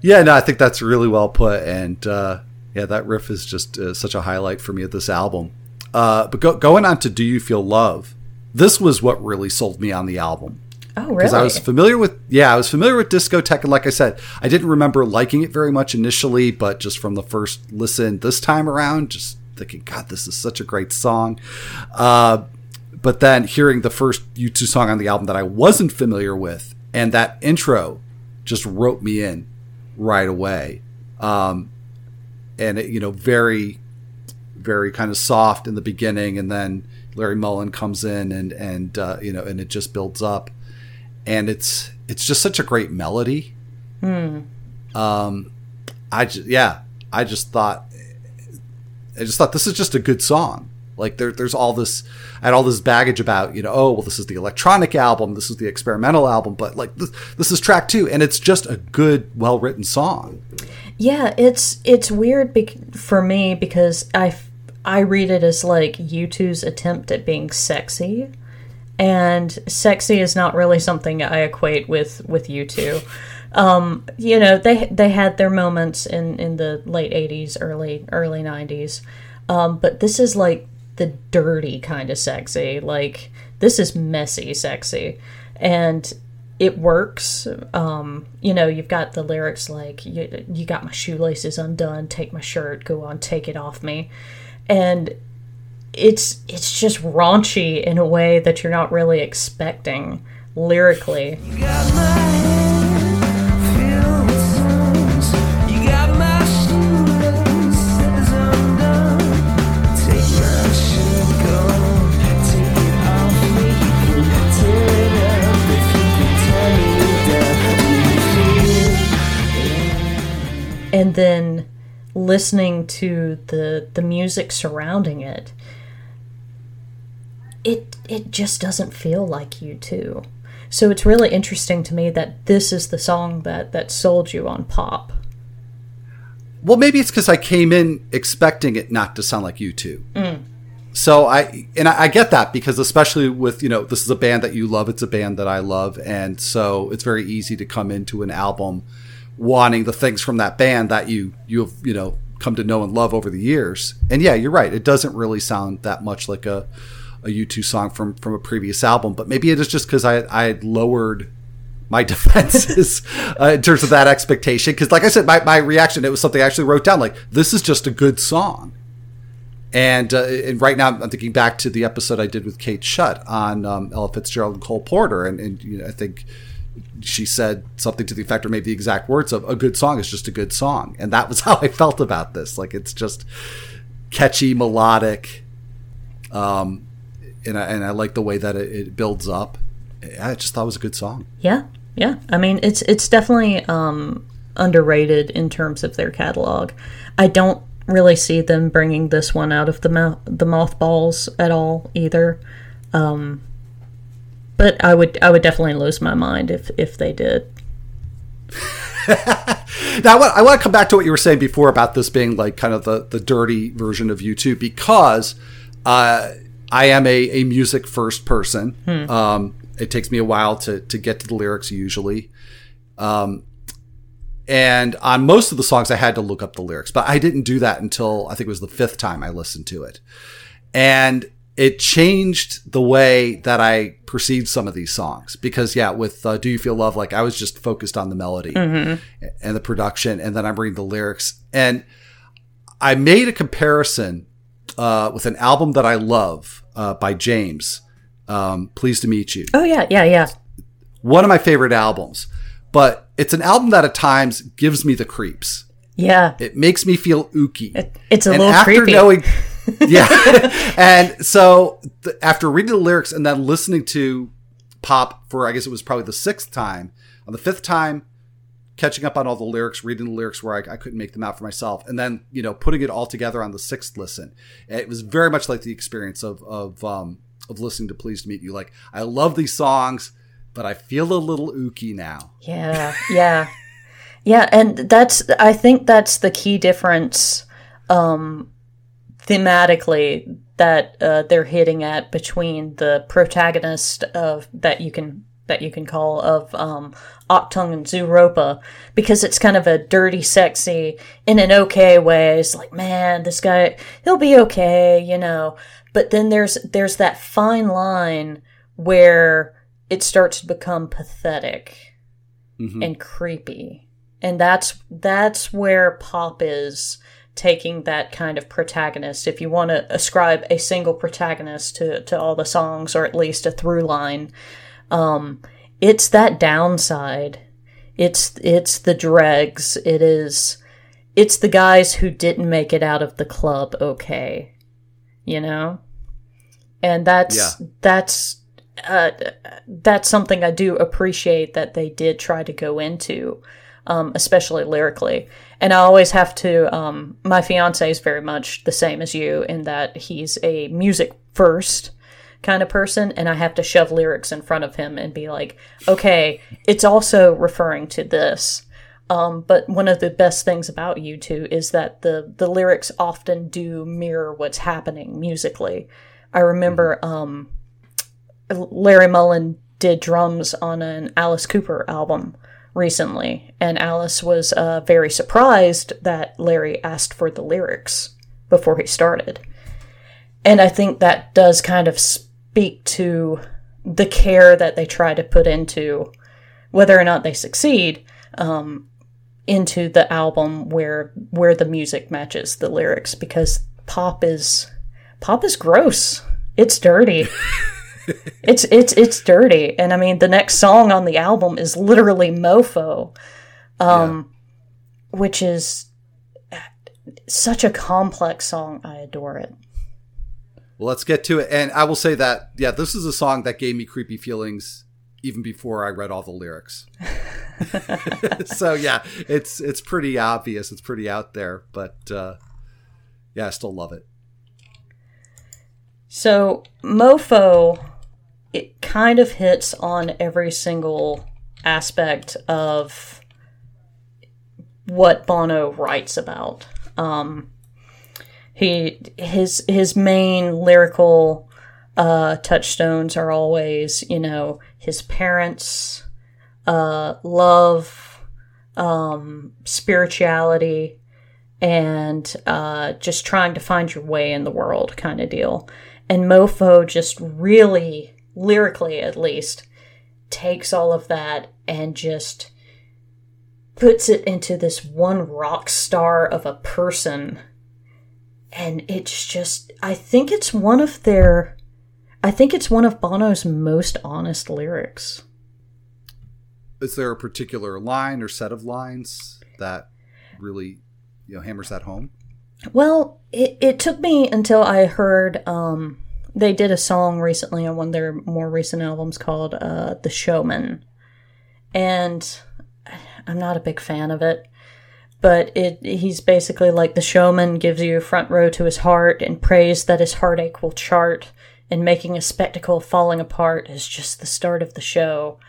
yeah no i think that's really well put and uh, yeah that riff is just uh, such a highlight for me at this album uh, but go, going on to do you feel love this was what really sold me on the album Oh, really? because I was familiar with yeah, I was familiar with discotheque, and like I said, I didn't remember liking it very much initially, but just from the first listen this time around, just thinking, God, this is such a great song. Uh, but then hearing the first U2 song on the album that I wasn't familiar with, and that intro just roped me in right away. Um, and it, you know, very, very kind of soft in the beginning, and then Larry Mullen comes in, and and uh, you know, and it just builds up, and it's it's just such a great melody. Um, I just yeah, I just thought, I just thought this is just a good song. Like there, there's all this, had all this baggage about, you know, oh well, this is the electronic album, this is the experimental album, but like this, this is track two, and it's just a good, well written song. Yeah, it's it's weird bec- for me because I I read it as like U2's attempt at being sexy, and sexy is not really something I equate with with U2. Um, you know, they they had their moments in in the late '80s, early early '90s, um, but this is like the dirty kind of sexy. Like this is messy sexy, and it works. Um, you know, you've got the lyrics like you, you got my shoelaces undone, take my shirt, go on, take it off me. And it's it's just raunchy in a way that you're not really expecting lyrically. Then listening to the the music surrounding it it it just doesn't feel like U2. So it's really interesting to me that this is the song that that sold you on pop. Well, maybe it's because I came in expecting it not to sound like U2. Mm. So I and I, I get that because especially with you know this is a band that you love, it's a band that I love, and so it's very easy to come into an album wanting the things from that band that you you have you know come to know and love over the years. And yeah, you're right. It doesn't really sound that much like a a U2 song from from a previous album, but maybe it is just because I I lowered my defenses uh, in terms of that expectation. Because, like I said, my, my reaction it was something I actually wrote down. Like this is just a good song. And uh, and right now I'm thinking back to the episode I did with Kate Shutt on um, Ella Fitzgerald and Cole Porter, and, and you know, I think she said something to the effect, or maybe the exact words of "a good song is just a good song," and that was how I felt about this. Like it's just catchy, melodic, um, and I, and I like the way that it, it builds up. I just thought it was a good song. yeah yeah i mean it's it's definitely um underrated in terms of their catalog i don't really see them bringing this one out of the mouth the mothballs at all either um but i would i would definitely lose my mind if if they did Now, I want, I want to come back to what you were saying before about this being like kind of the, the dirty version of U2 because uh, I am a, a music first person. Um, it takes me a while to, to get to the lyrics usually. Um, and on most of the songs, I had to look up the lyrics, but I didn't do that until I think it was the fifth time I listened to it. And it changed the way that I perceived some of these songs because, yeah, with uh, Do You Feel Love, like I was just focused on the melody and the production, and then I'm reading the lyrics. And I made a comparison uh, with an album that I love uh, by James, um, Pleased to Meet You oh yeah yeah yeah one of my favorite albums, but it's an album that at times gives me the creeps. yeah It makes me feel ooky. it's a and little after creepy knowing, yeah, and so th- after reading the lyrics and then listening to pop for I guess it was probably the sixth time, on the fifth time, catching up on all the lyrics, reading the lyrics where I, I couldn't make them out for myself, and then you know putting it all together on the sixth listen, it was very much like the experience of of um, of listening to Pleased to Meet You. Like I love these songs, but I feel a little ooky now. Yeah, yeah. Yeah, and that's I think that's the key difference um thematically that uh, they're hitting at between the protagonist of that you can that you can call of um Achtung and Zooropa because it's kind of a dirty sexy in an okay way. It's like, man, this guy he'll be okay, you know. But then there's there's that fine line where it starts to become pathetic Mhm. and creepy. And that's that's where pop is taking that kind of protagonist. If you want to ascribe a single protagonist to, to all the songs, or at least a through line, um, it's that downside. It's it's the dregs. It is it's the guys who didn't make it out of the club okay. You know? And that's Yeah. that's uh, that's something I do appreciate that they did try to go into, um, especially lyrically. And I always have to. Um, my fiance is very much the same as you in that he's a music first kind of person, and I have to shove lyrics in front of him and be like, okay, it's also referring to this. Um, but one of the best things about U2 is that the the lyrics often do mirror what's happening musically. I remember um, Larry Mullen did drums on an Alice Cooper album recently, and Alice was uh, very surprised that Larry asked for the lyrics before he started. And I think that does kind of speak to the care that they try to put into whether or not they succeed um, into the album where where the music matches the lyrics because pop is pop is gross. It's dirty. it's it's it's dirty. And I mean the next song on the album is literally Mofo. Um which is such a complex song. I adore it. Well, let's get to it. And I will say that, yeah, this is a song that gave me creepy feelings even before I read all the lyrics. so yeah, it's it's pretty obvious. It's pretty out there, but uh, yeah, I still love it. So Mofo it kind of hits on every single aspect of what Bono writes about. Um, he his his main lyrical uh, touchstones are always, you know, his parents, uh, love, um, spirituality, and uh, just trying to find your way in the world kind of deal. And Mofo just really, lyrically at least, takes all of that and just puts it into this one rock star of a person. And it's just, I think it's one of their, I think it's one of Bono's most honest lyrics. Is there a particular line or set of lines that really, you know, hammers that home? Well, it, it took me until I heard um, they did a song recently on one of their more recent albums called uh, "The Showman," and I'm not a big fan of it. But it he's basically like the showman gives you front row to his heart and prays that his heartache will chart, and making a spectacle falling apart is just the start of the show.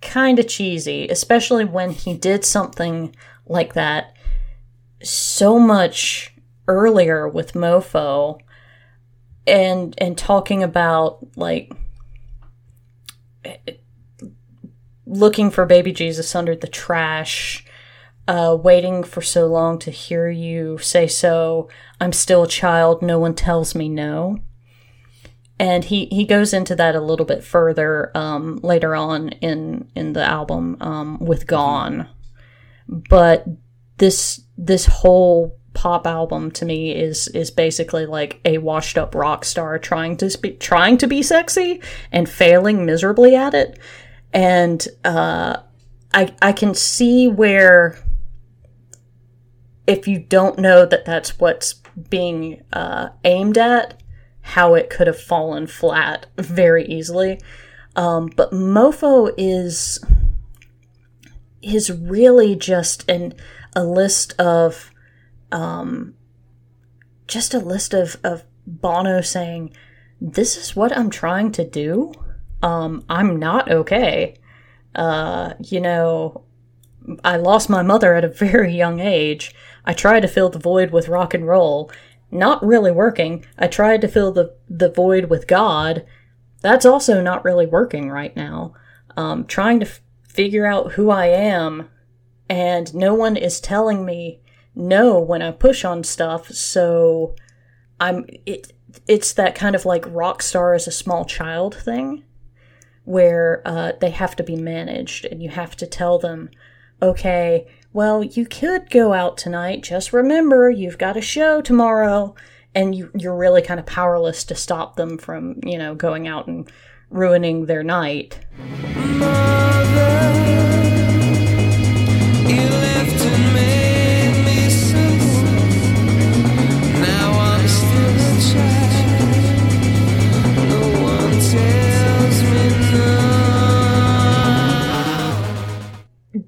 Kind of cheesy, especially when he did something like that so much earlier with Mofo and and talking about like looking for baby Jesus under the trash uh, waiting for so long to hear you say so I'm still a child. No one tells me no. And he he goes into that a little bit further um, later on in in the album um, with Gone. But this this whole pop album to me is is basically like a washed up rock star trying to trying to be sexy and failing miserably at it. And uh i i can see where if you don't know that that's what's being uh aimed at how it could have fallen flat very easily. Um but mofo is is really just an a list of um just a list of of Bono saying this is what I'm trying to do. Um I'm not okay. Uh you know I lost my mother at a very young age. I tried to fill the void with rock and roll. Not really working. I tried to fill the the void with God. That's also not really working right now. Um trying to f- figure out who I am and no one is telling me no when I push on stuff. So I'm it. It's that kind of like rock star as a small child thing, where uh, they have to be managed and you have to tell them, okay, well, you could go out tonight. Just remember, you've got a show tomorrow. And you, you're really kind of powerless to stop them from, you know, going out and ruining their night. You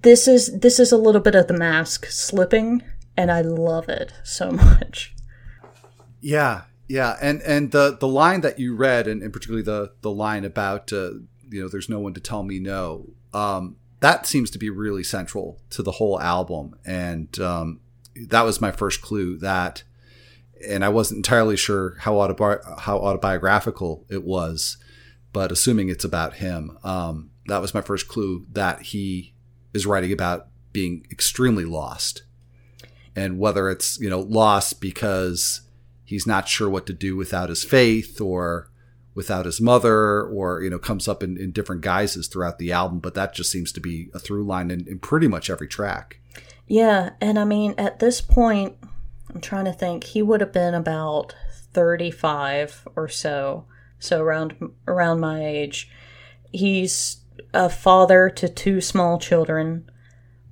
This is this is a little bit of the mask slipping, and I love it so much. Yeah, yeah, and and the the line that you read, and, and particularly the the line about uh, you know, there's no one to tell me no. Um, that seems to be really central to the whole album, and um, that was my first clue that. And I wasn't entirely sure how autobi- how autobiographical it was, but assuming it's about him, um, that was my first clue that he is writing about being extremely lost, and whether it's you know lost because he's not sure what to do without his faith or without his mother or you know comes up in, in different guises throughout the album but that just seems to be a through line in, in pretty much every track Yeah, and I mean, at this point, I'm trying to think. He would have been about 35 or so, so around around my age. He's a father to two small children.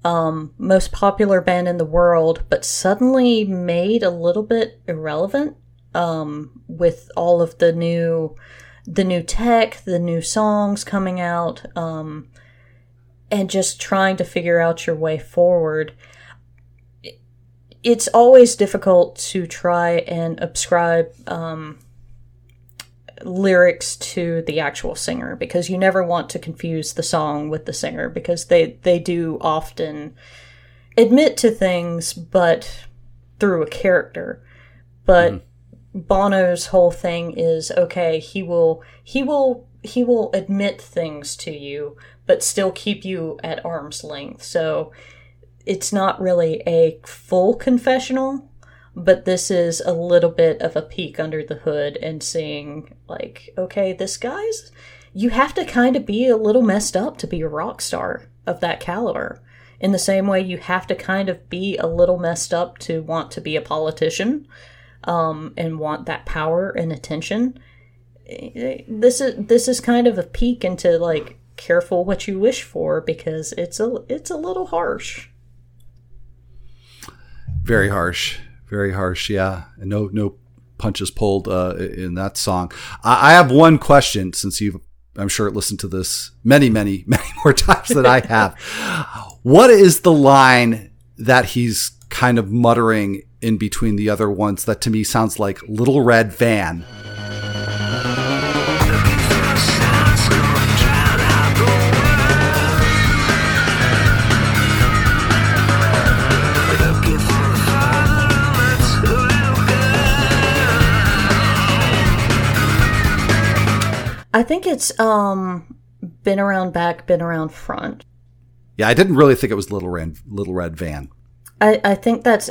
Um, most popular band in the world, but suddenly made a little bit irrelevant. Um, with all of the new, the new tech, the new songs coming out. Um, and just trying to figure out your way forward. It's always difficult to try and ascribe um, lyrics to the actual singer because you never want to confuse the song with the singer because they, they do often admit to things but through a character. But mm-hmm. Bono's whole thing is okay, he will he will he will admit things to you but still keep you at arm's length. So it's not really a full confessional, but this is a little bit of a peek under the hood and seeing like okay, this guy's you have to kind of be a little messed up to be a rock star of that caliber. In the same way you have to kind of be a little messed up to want to be a politician um, and want that power and attention. This is this is kind of a peek into like careful what you wish for because it's a it's a little harsh. very harsh very harsh yeah. And no no punches pulled uh, in that song. I, I have one question since you've i'm sure listened to this many many many more times than i have. What is the line that he's kind of muttering in between the other ones that to me sounds like little red van I think it's um been around back, been around front. yeah i didn't really think it was little red little red van I, I think that's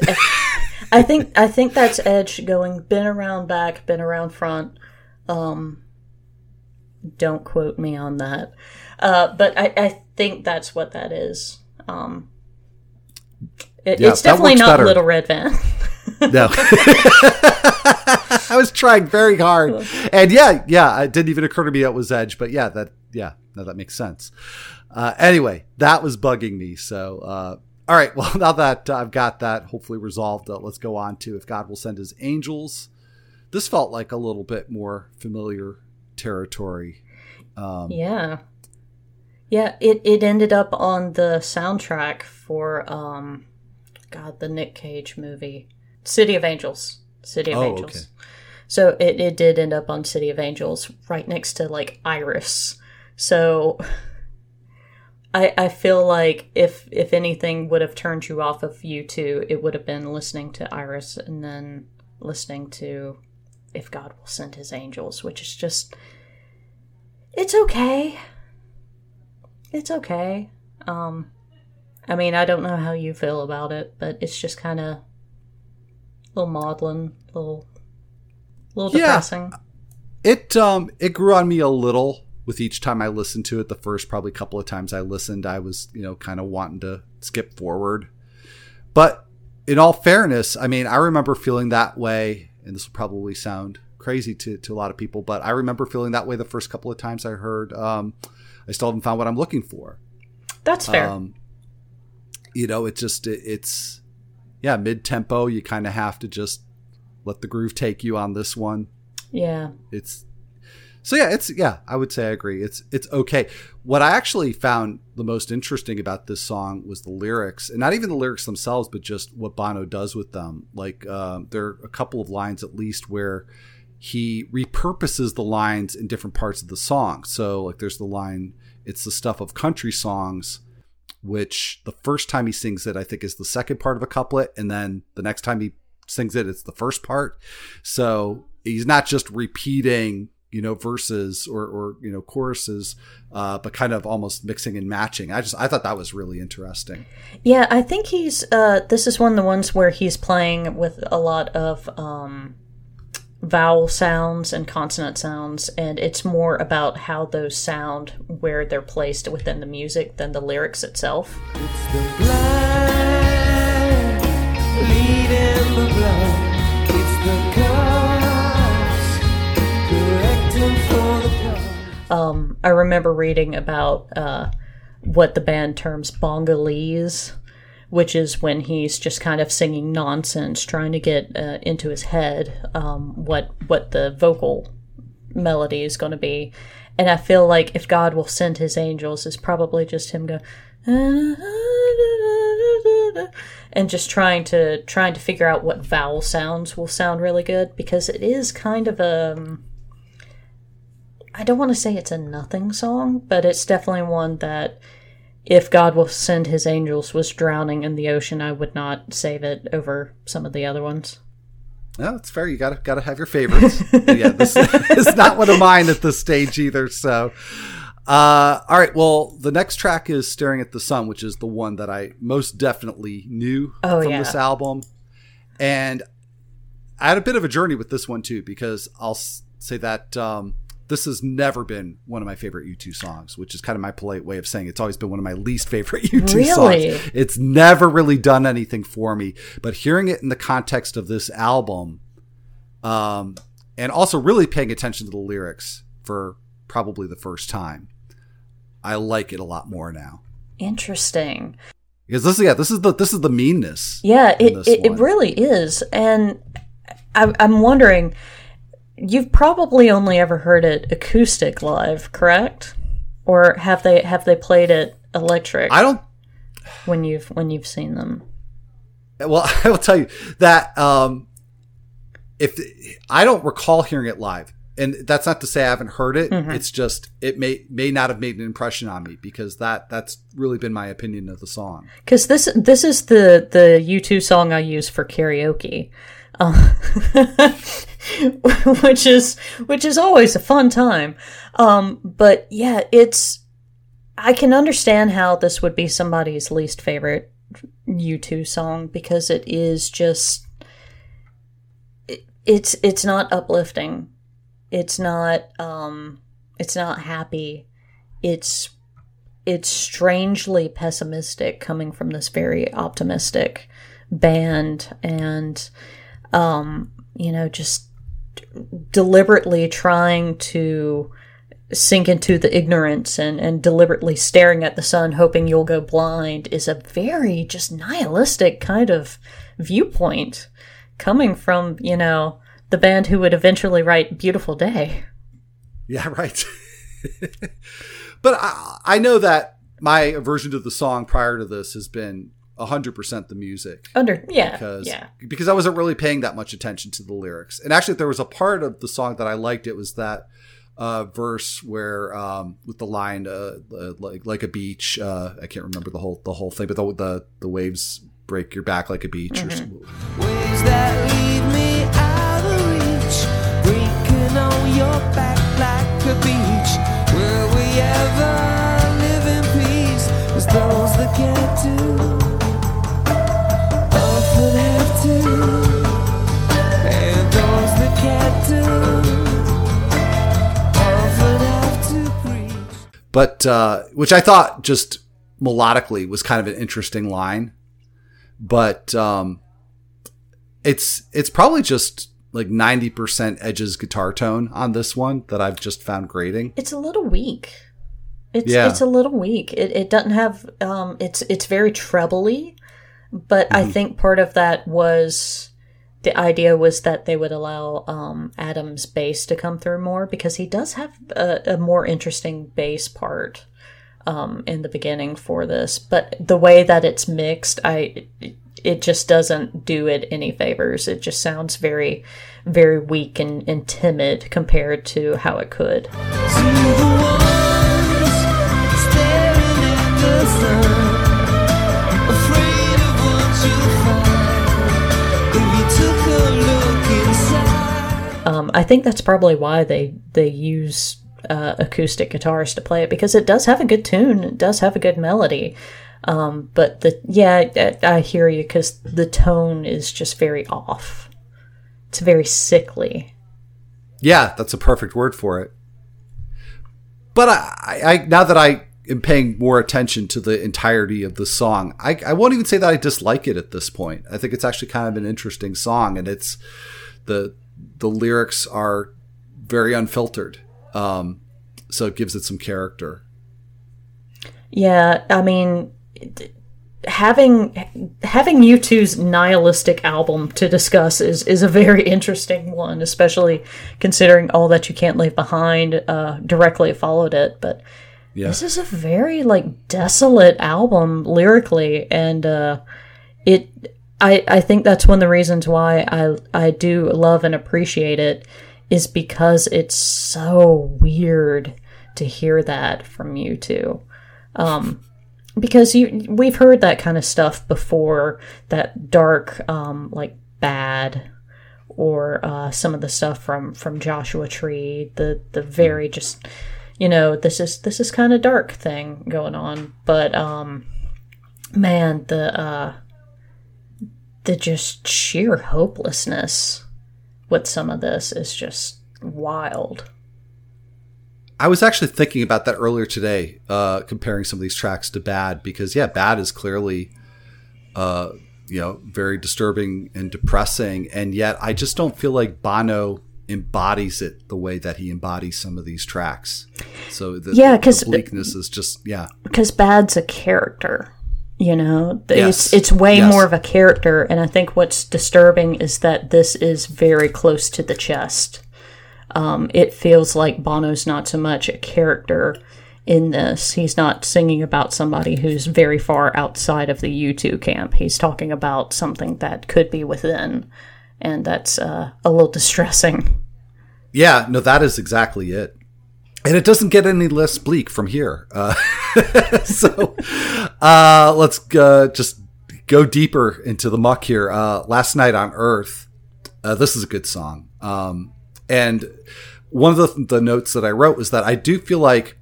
I think I think that's Edge going been around back, been around front. Um don't quote me on that. Uh but I, I think that's what that is. Um it, Yeah, it's definitely not better. Little Red Van. No. I was trying very hard. And yeah, yeah, it didn't even occur to me it was Edge, but yeah, that yeah, no, that makes sense. Uh, anyway, that was bugging me. So, uh, all right, well, now that I've got that hopefully resolved, uh, let's go on to if God will send his angels. This felt like a little bit more familiar territory. Yeah. Yeah, it, it ended up on the soundtrack for um God, the Nick Cage movie. City of Angels. City of Oh, Angels. okay. So it, it did end up on City of Angels, right next to like Iris. So I I feel like if if anything would have turned you off of U2, it would have been listening to Iris and then listening to If God Will Send His Angels, which is just it's okay. It's okay. Um I mean, I don't know how you feel about it, but it's just kind of little maudlin, little little Yeah. depressing. It um it grew on me a little with each time I listened to it. The first probably couple of times I listened, I was you know kind of wanting to skip forward. But in all fairness, I mean, I remember feeling that way, and this will probably sound crazy to, to a lot of people, but I remember feeling that way the first couple of times I heard um, I still haven't found what I'm looking for. That's fair. Um, you know, it just it, it's yeah, mid tempo. You kind of have to just let the groove take you on this one. yeah. It's so yeah, it's yeah. I would say I agree. It's it's okay. What I actually found the most interesting about this song was the lyrics, and not even the lyrics themselves, but just what Bono does with them. Like um, there are a couple of lines at least where he repurposes the lines in different parts of the song. So like there's the line, "It's the stuff of country songs." Which the first time he sings it, I think, is the second part of a couplet, and then the next time he sings it, it's the first part. So he's not just repeating you know verses or or you know choruses uh but kind of almost mixing and matching i just i thought that was really interesting Yeah, I think he's. Uh, this is one of the ones where he's playing with a lot of um, vowel sounds and consonant sounds, and it's more about how those sound where they're placed within the music than the lyrics itself. It's the blood leading the blood. It's the cause correcting for the cause. Um, I remember reading about uh, what the band terms bongolese, which is when he's just kind of singing nonsense, trying to get uh, into his head um, what what the vocal melody is going to be. And I feel like if God will send his angels, is probably just him go and just trying to trying to figure out what vowel sounds will sound really good because it is kind of a um, I don't want to say it's a nothing song, but it's definitely one that if God will send his angels was drowning in the ocean, I would not save it over some of the other ones. no it's fair you gotta gotta have your favorites yeah this is not one of mine at this stage either so uh all right well the next track is staring at the sun which is the one that i most definitely knew Oh, from yeah. this album and i had a bit of a journey with this one too because i'll say that um this has never been one of my favorite U2 songs, which is kind of my polite way of saying it's always been one of my least favorite U2 Really? songs. It's never really done anything for me. But hearing it in the context of this album, um, and also really paying attention to the lyrics for probably the first time, I like it a lot more now. Interesting. Because this, yeah, this is the this is the meanness. Yeah, it, it, it really is. And I, I'm wondering, you've probably only ever heard it acoustic live, correct? Or have they have they played it electric I don't. when you've when you've seen them? Well, I will tell you that um, if I don't recall hearing it live, and that's not to say I haven't heard it. It's just it may may not have made an impression on me because that that's really been my opinion of the song. Because this this is the the U2 song I use for karaoke, uh, which is which is always a fun time. Um, but yeah, it's I can understand how this would be somebody's least favorite U2 song because it is just it, it's it's not uplifting. It's not um it's not happy. It's it's strangely pessimistic coming from this very optimistic band and um you know just deliberately trying to sink into the ignorance and, and deliberately staring at the sun hoping you'll go blind is a very just nihilistic kind of viewpoint coming from you know the band who would eventually write beautiful day Yeah, right. but I, I know that my aversion to the song prior to this has been hundred percent the music. under yeah because yeah because I wasn't really paying that much attention to the lyrics. And actually, there was a part of the song that I liked, it was that uh, verse where um, with the line uh, uh, like like a beach. Uh, I can't remember the whole the whole thing, but the the, the waves break your back like a beach. Or something. But uh, which I thought just melodically was kind of an interesting line. But um, it's it's probably just like ninety percent Edge's guitar tone on this one that I've just found grating. It's a little weak. It's Yeah. it's a little weak. It it doesn't have um it's it's very trebly, but I think part of that was the idea was that they would allow um Adam's bass to come through more because he does have a, a more interesting bass part um in the beginning for this, but the way that it's mixed, I it just doesn't do it any favors. It just sounds very very weak and, and timid compared to how it could. Um, I think that's probably why they they use uh, acoustic guitars to play it because it does have a good tune, it does have a good melody. Um, but the yeah, I, I hear you because the tone is just very off. It's very sickly. Yeah, that's a perfect word for it. But I, I now that I am paying more attention to the entirety of the song, I, I won't even say that I dislike it at this point. I think it's actually kind of an interesting song, and it's the the lyrics are very unfiltered, um, so it gives it some character. Yeah, I mean, having having U2's nihilistic album to discuss is is a very interesting one, especially considering all that you can't leave behind uh, directly followed it. But Yeah, this is a very like desolate album lyrically, and uh, it. I, I think that's one of the reasons why I I do love and appreciate it is because it's so weird to hear that from U2. Because you we've heard that kind of stuff before that dark um like bad or uh some of the stuff from from Joshua Tree the the very just you know this is this is kind of dark thing going on. But um man the uh the just sheer hopelessness with some of this is just wild I was actually thinking about that earlier today, uh, comparing some of these tracks to Bad, because yeah, Bad is clearly, uh, you know, very disturbing and depressing, and yet I just don't feel like Bono embodies it the way that he embodies some of these tracks. So the, Yeah, because bleakness is just yeah, because Bad's a character. You know, Yes. it's it's way Yes. more of a character, and I think what's disturbing is that this is very close to the chest. Um, it feels like Bono's not so much a character in this. He's not singing about somebody who's very far outside of the U2 camp. He's talking about something that could be within, and that's uh, a little distressing. yeah. No, that is exactly it. And it doesn't get any less bleak from here. Uh, so uh, let's uh, just go deeper into the muck here. Uh, Last Night on Earth. Uh, this is a good song. Um, and one of the, the notes that I wrote was that I do feel like,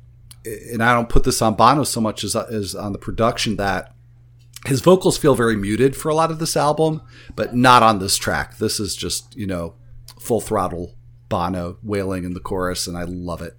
and I don't put this on Bono so much as, as on the production, that his vocals feel very muted for a lot of this album, but not on this track. This is just, you know, full throttle Bono wailing in the chorus, and I love it.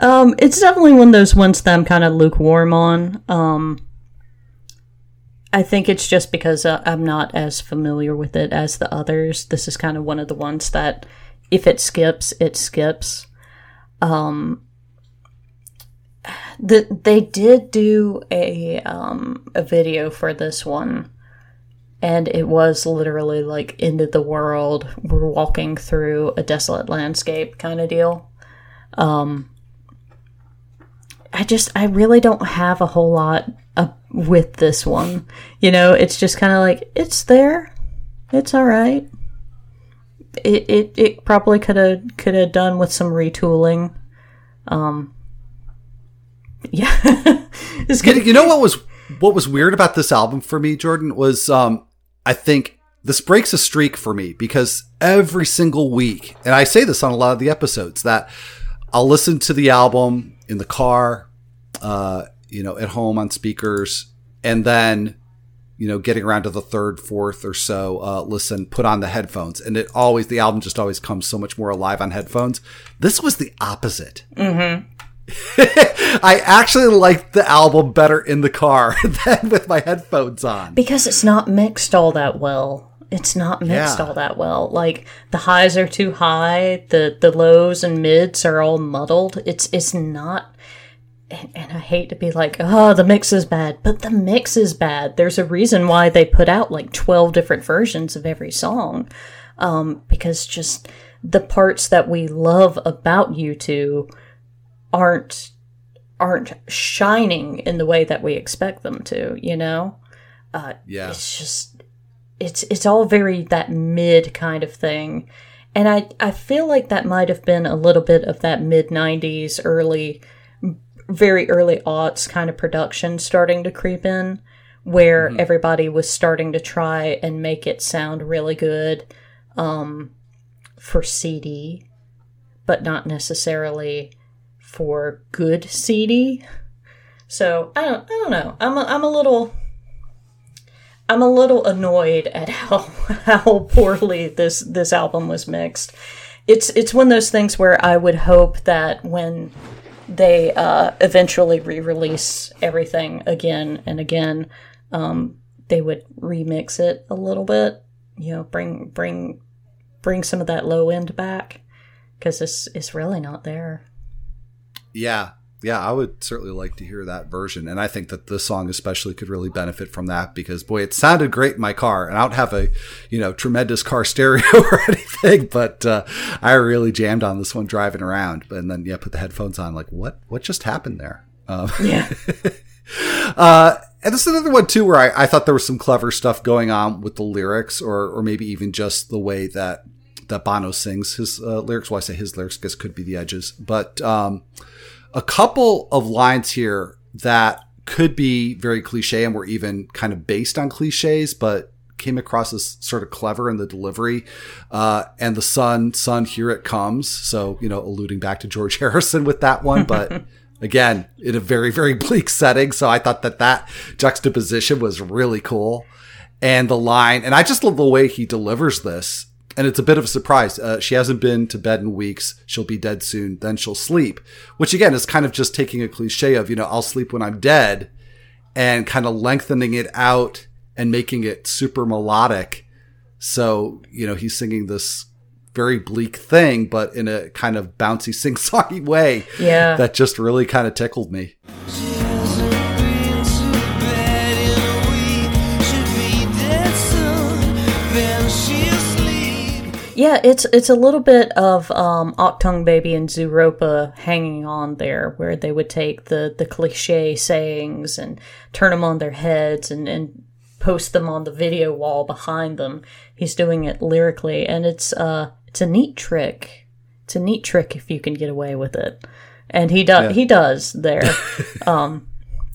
Um, it's definitely one of those ones that I'm kind of lukewarm on. Um, I think it's just because uh, I'm not as familiar with it as the others. This is kind of one of the ones that, if it skips, it skips. Um, the, they did do a um, a video for this one, and it was literally like end of the world. We're walking through a desolate landscape kind of deal. I just I really don't have a whole lot uh, with this one. You know, it's just kind of like it's there, it's all right. It it, it probably could have could have done with some retooling. Um, yeah, it's You, good. you know what was what was weird about this album for me, Jordan, was um, I think this breaks a streak for me because every single week, and I say this on a lot of the episodes, that I'll listen to the album in the car, uh, you know, at home on speakers, and then, you know, getting around to the third, fourth or so, uh, listen, put on the headphones, and it always the album just always comes so much more alive on headphones. This was the opposite. Mm-hmm. I actually liked the album better in the car than with my headphones on. Because it's not mixed all that well. It's not mixed Yeah. all that well. Like the highs are too high, the the lows and mids are all muddled. It's it's not and, and I hate to be like, oh, the mix is bad, but the mix is bad. There's a reason why they put out like 12 different versions of every song. Um, because just the parts that we love about U2 aren't aren't shining in the way that we expect them to, you know? Yeah. it's just it's it's all very that mid kind of thing. And i i feel like that might have been a little bit of that mid 90s early very early aughts kind of production starting to creep in where everybody was starting to try and make it sound really good um for cd but not necessarily for good cd so i don't i don't know. I'm a, i'm a little I'm a little annoyed at how how poorly this this album was mixed. It's it's one of those things where I would hope that when they uh, eventually re-release everything again and again, um, they would remix it a little bit. You know, bring bring bring some of that low end back because it's it's really not there. Yeah. Yeah, I would certainly like to hear that version. And I think that this song especially could really benefit from that because boy, it sounded great in my car. And I don't have a, you know, tremendous car stereo or anything, but uh, I really jammed on this one driving around. And then yeah, put the headphones on, like, what what just happened there? Um, Yeah, uh, and this is another one too where I, I thought there was some clever stuff going on with the lyrics, or or maybe even just the way that that Bono sings his uh, lyrics. Well, I say his lyrics because could be the Edge's, but um, a couple of lines here that could be very cliche and were even kind of based on cliches, but came across as sort of clever in the delivery. Uh, and the sun, sun, here it comes. So, you know, alluding back to George Harrison with that one, but again, in a very, very bleak setting. So I thought that that juxtaposition was really cool. And the line, and I just love the way he delivers this. And it's a bit of a surprise. Uh, she hasn't been to bed in weeks. She'll be dead soon. Then she'll sleep, which again is kind of just taking a cliche of, you know, I'll sleep when I'm dead and kind of lengthening it out and making it super melodic. So, you know, he's singing this very bleak thing, but in a kind of bouncy sing songy way. Yeah. That just really kind of tickled me. Yeah, it's it's a little bit of um, Achtung Baby and Zooropa hanging on there, where they would take the, the cliche sayings and turn them on their heads and, and post them on the video wall behind them. He's doing it lyrically, and it's uh it's a neat trick. It's a neat trick if you can get away with it, and he does he does there. um,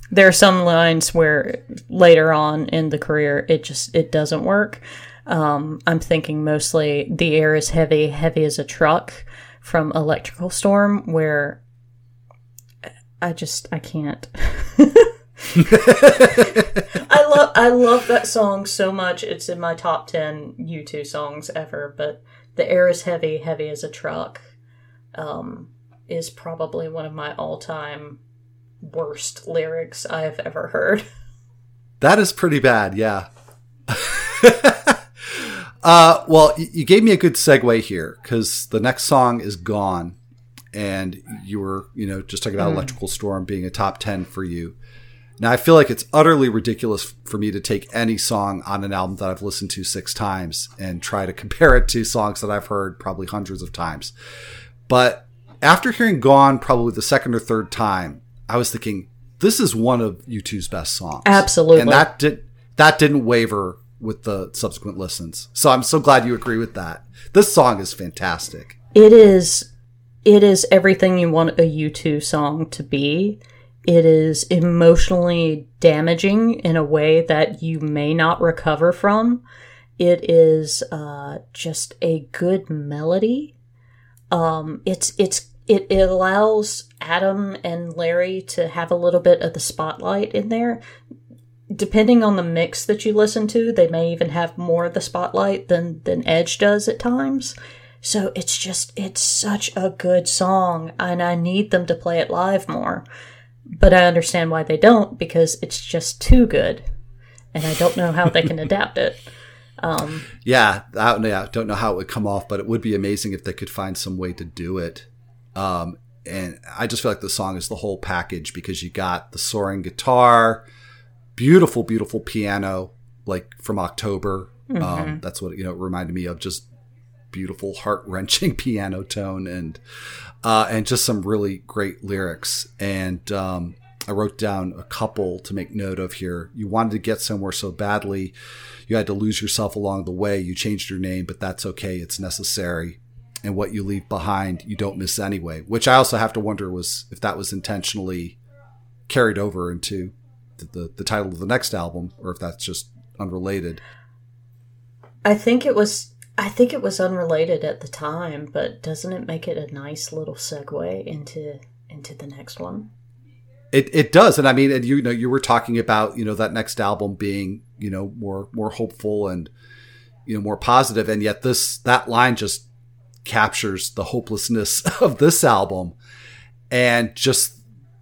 there are some lines where later on in the career it just it doesn't work. Um, I'm thinking mostly the air is heavy, heavy as a truck from Electrical Storm, where I just I can't. I love I love that song so much. It's in my top ten U2 songs ever. But the air is heavy, heavy as a truck, um, is probably one of my all time worst lyrics I've ever heard. That is pretty bad, yeah. uh, well, you gave me a good segue here because the next song is Gone. And you were, you know, just talking about Electrical Storm being a top 10 for you. Now, I feel like it's utterly ridiculous for me to take any song on an album that I've listened to six times and try to compare it to songs that I've heard probably hundreds of times. But after hearing Gone probably the second or third time, I was thinking, this is one of U2's best songs. Absolutely. And that did that didn't waver with the subsequent listens. So I'm so glad you agree with that. This song is fantastic. It is it is everything you want a U2 song to be. It is emotionally damaging in a way that you may not recover from. It is uh, just a good melody. Um, it's it's it, it allows Adam and Larry to have a little bit of the spotlight in there. Depending on the mix that you listen to, they may even have more of the spotlight than than Edge does at times. So it's just it's such a good song, and I need them to play it live more. But I understand why they don't because it's just too good, and I don't know how they can adapt it. Yeah, I, yeah, don't know how it would come off, but it would be amazing if they could find some way to do it. Um, and I just feel like the song is the whole package because you got the soaring guitar, beautiful, beautiful piano, like from October. Um, that's what you know it reminded me of. Just beautiful, heart wrenching piano tone, and uh, and just some really great lyrics. And um, I wrote down a couple to make note of here. You wanted to get somewhere so badly, you had to lose yourself along the way. You changed your name, but that's okay. It's necessary. And what you leave behind, you don't miss anyway. Which I also have to wonder was if that was intentionally carried over into the, the title of the next album, or if that's just unrelated. I think it was I think it was unrelated at the time, but doesn't it make it a nice little segue into into the next one? It, it does, and I mean, and you know, you were talking about you know that next album being you know more more hopeful and you know more positive, and yet this that line just captures the hopelessness of this album, and just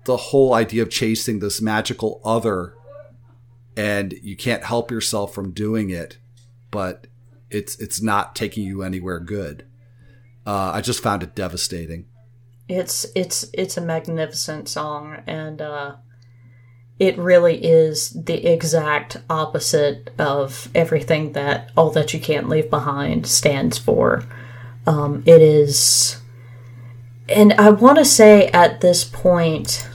the whole idea of chasing this magical other, and you can't help yourself from doing it, but it's it's not taking you anywhere good. Uh, I just found it devastating. It's it's it's a magnificent song and uh it really is the exact opposite of everything that all that you can't leave behind stands for. Um it is and I want to say at this point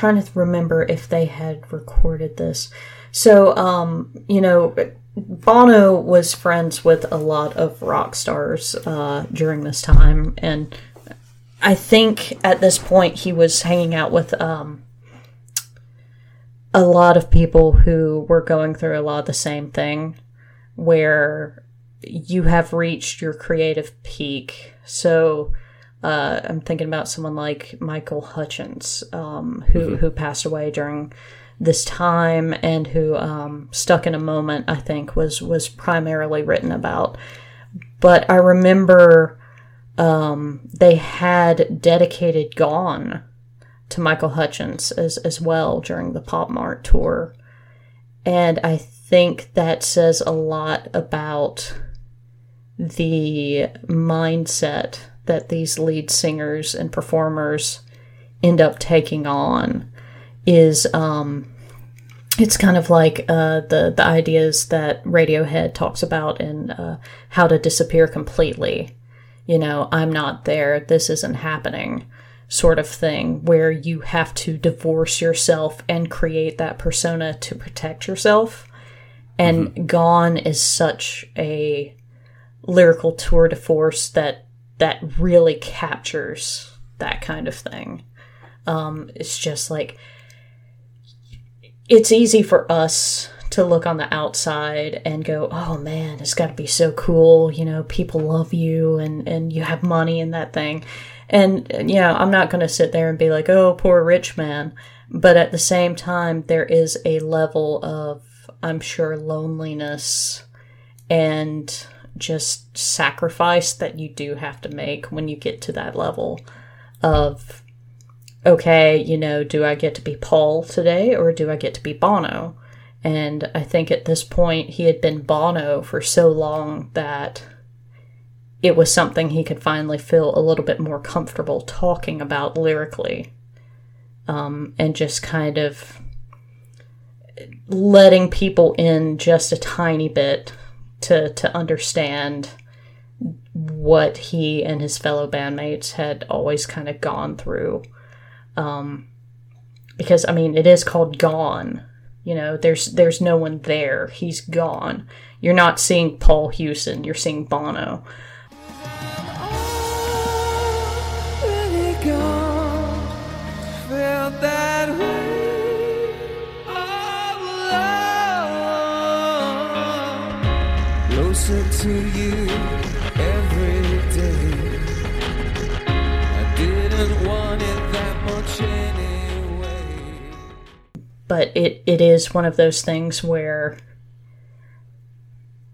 trying to remember if they had recorded this. So um you know Bono was friends with a lot of rock stars uh, during this time, and I think at this point he was hanging out with um, a lot of people who were going through a lot of the same thing, where you have reached your creative peak. So uh, I'm thinking about someone like Michael Hutchence, um, who who passed away during this time and who um, stuck in a moment i think was was primarily written about. But i remember um, they had dedicated gone to michael hutchence as, as well during the pop mart tour. And i think that says a lot about the mindset that these lead singers and performers end up taking on is um it's kind of like uh, the the ideas that Radiohead talks about in uh, How to Disappear Completely. You know, I'm not there. This isn't happening. Sort of thing where you have to divorce yourself and create that persona to protect yourself. And Gone is such a lyrical tour de force that that really captures that kind of thing. Um, it's just like it's easy for us to look on the outside and go, "Oh man, it's got to be so cool." You know, people love you and and you have money and that thing. And and, know, I'm not going to sit there and be like, "Oh, poor rich man." But at the same time, there is a level of I'm sure loneliness and just sacrifice that you do have to make when you get to that level of okay, you know, do I get to be Paul today or do I get to be Bono? And I think at this point he had been Bono for so long that it was something he could finally feel a little bit more comfortable talking about lyrically. Um, and just kind of letting people in just a tiny bit to, to understand what he and his fellow bandmates had always kind of gone through um, because I mean it is called Gone. You know, there's there's no one there. He's gone. You're not seeing Paul Hewson. You're seeing Bono. already gone. Closer to you every day. I didn't want it that much anyway. but it, it is one of those things where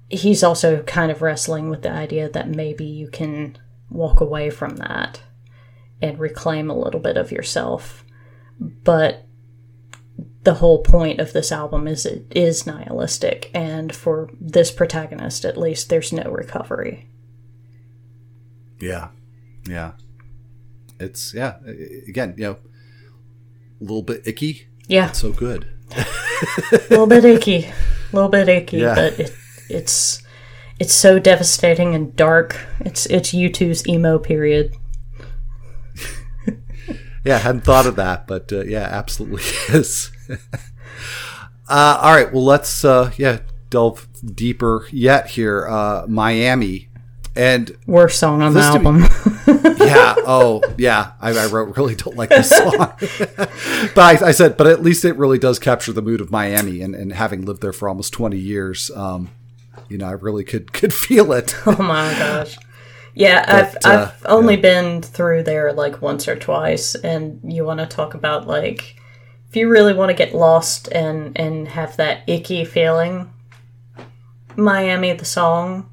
he's also kind of wrestling with the idea that maybe you can walk away from that and reclaim a little bit of yourself. But the whole point of this album is it is nihilistic, and for this protagonist at least, there's no recovery. Yeah, yeah. It's yeah. Again, you know, a little bit icky. Yeah, So good. a little bit icky, a little bit icky, Yeah. but it, it's it's so devastating and dark. It's it's U2's emo period. Yeah, I hadn't thought of that, but uh, yeah, absolutely is. Uh, all right, well, let's uh, yeah delve deeper yet here. Uh, Miami, and Worst song on the This to me- album. yeah, oh yeah, I, I wrote really don't like this song, but I, I said, but at least it really does capture the mood of Miami, and, and having lived there for almost twenty years, um, you know, I really could could feel it. oh my gosh. Yeah, But, I've uh, I've only been through there like once or twice, and you want to talk about like if you really want to get lost and and have that icky feeling. Miami the song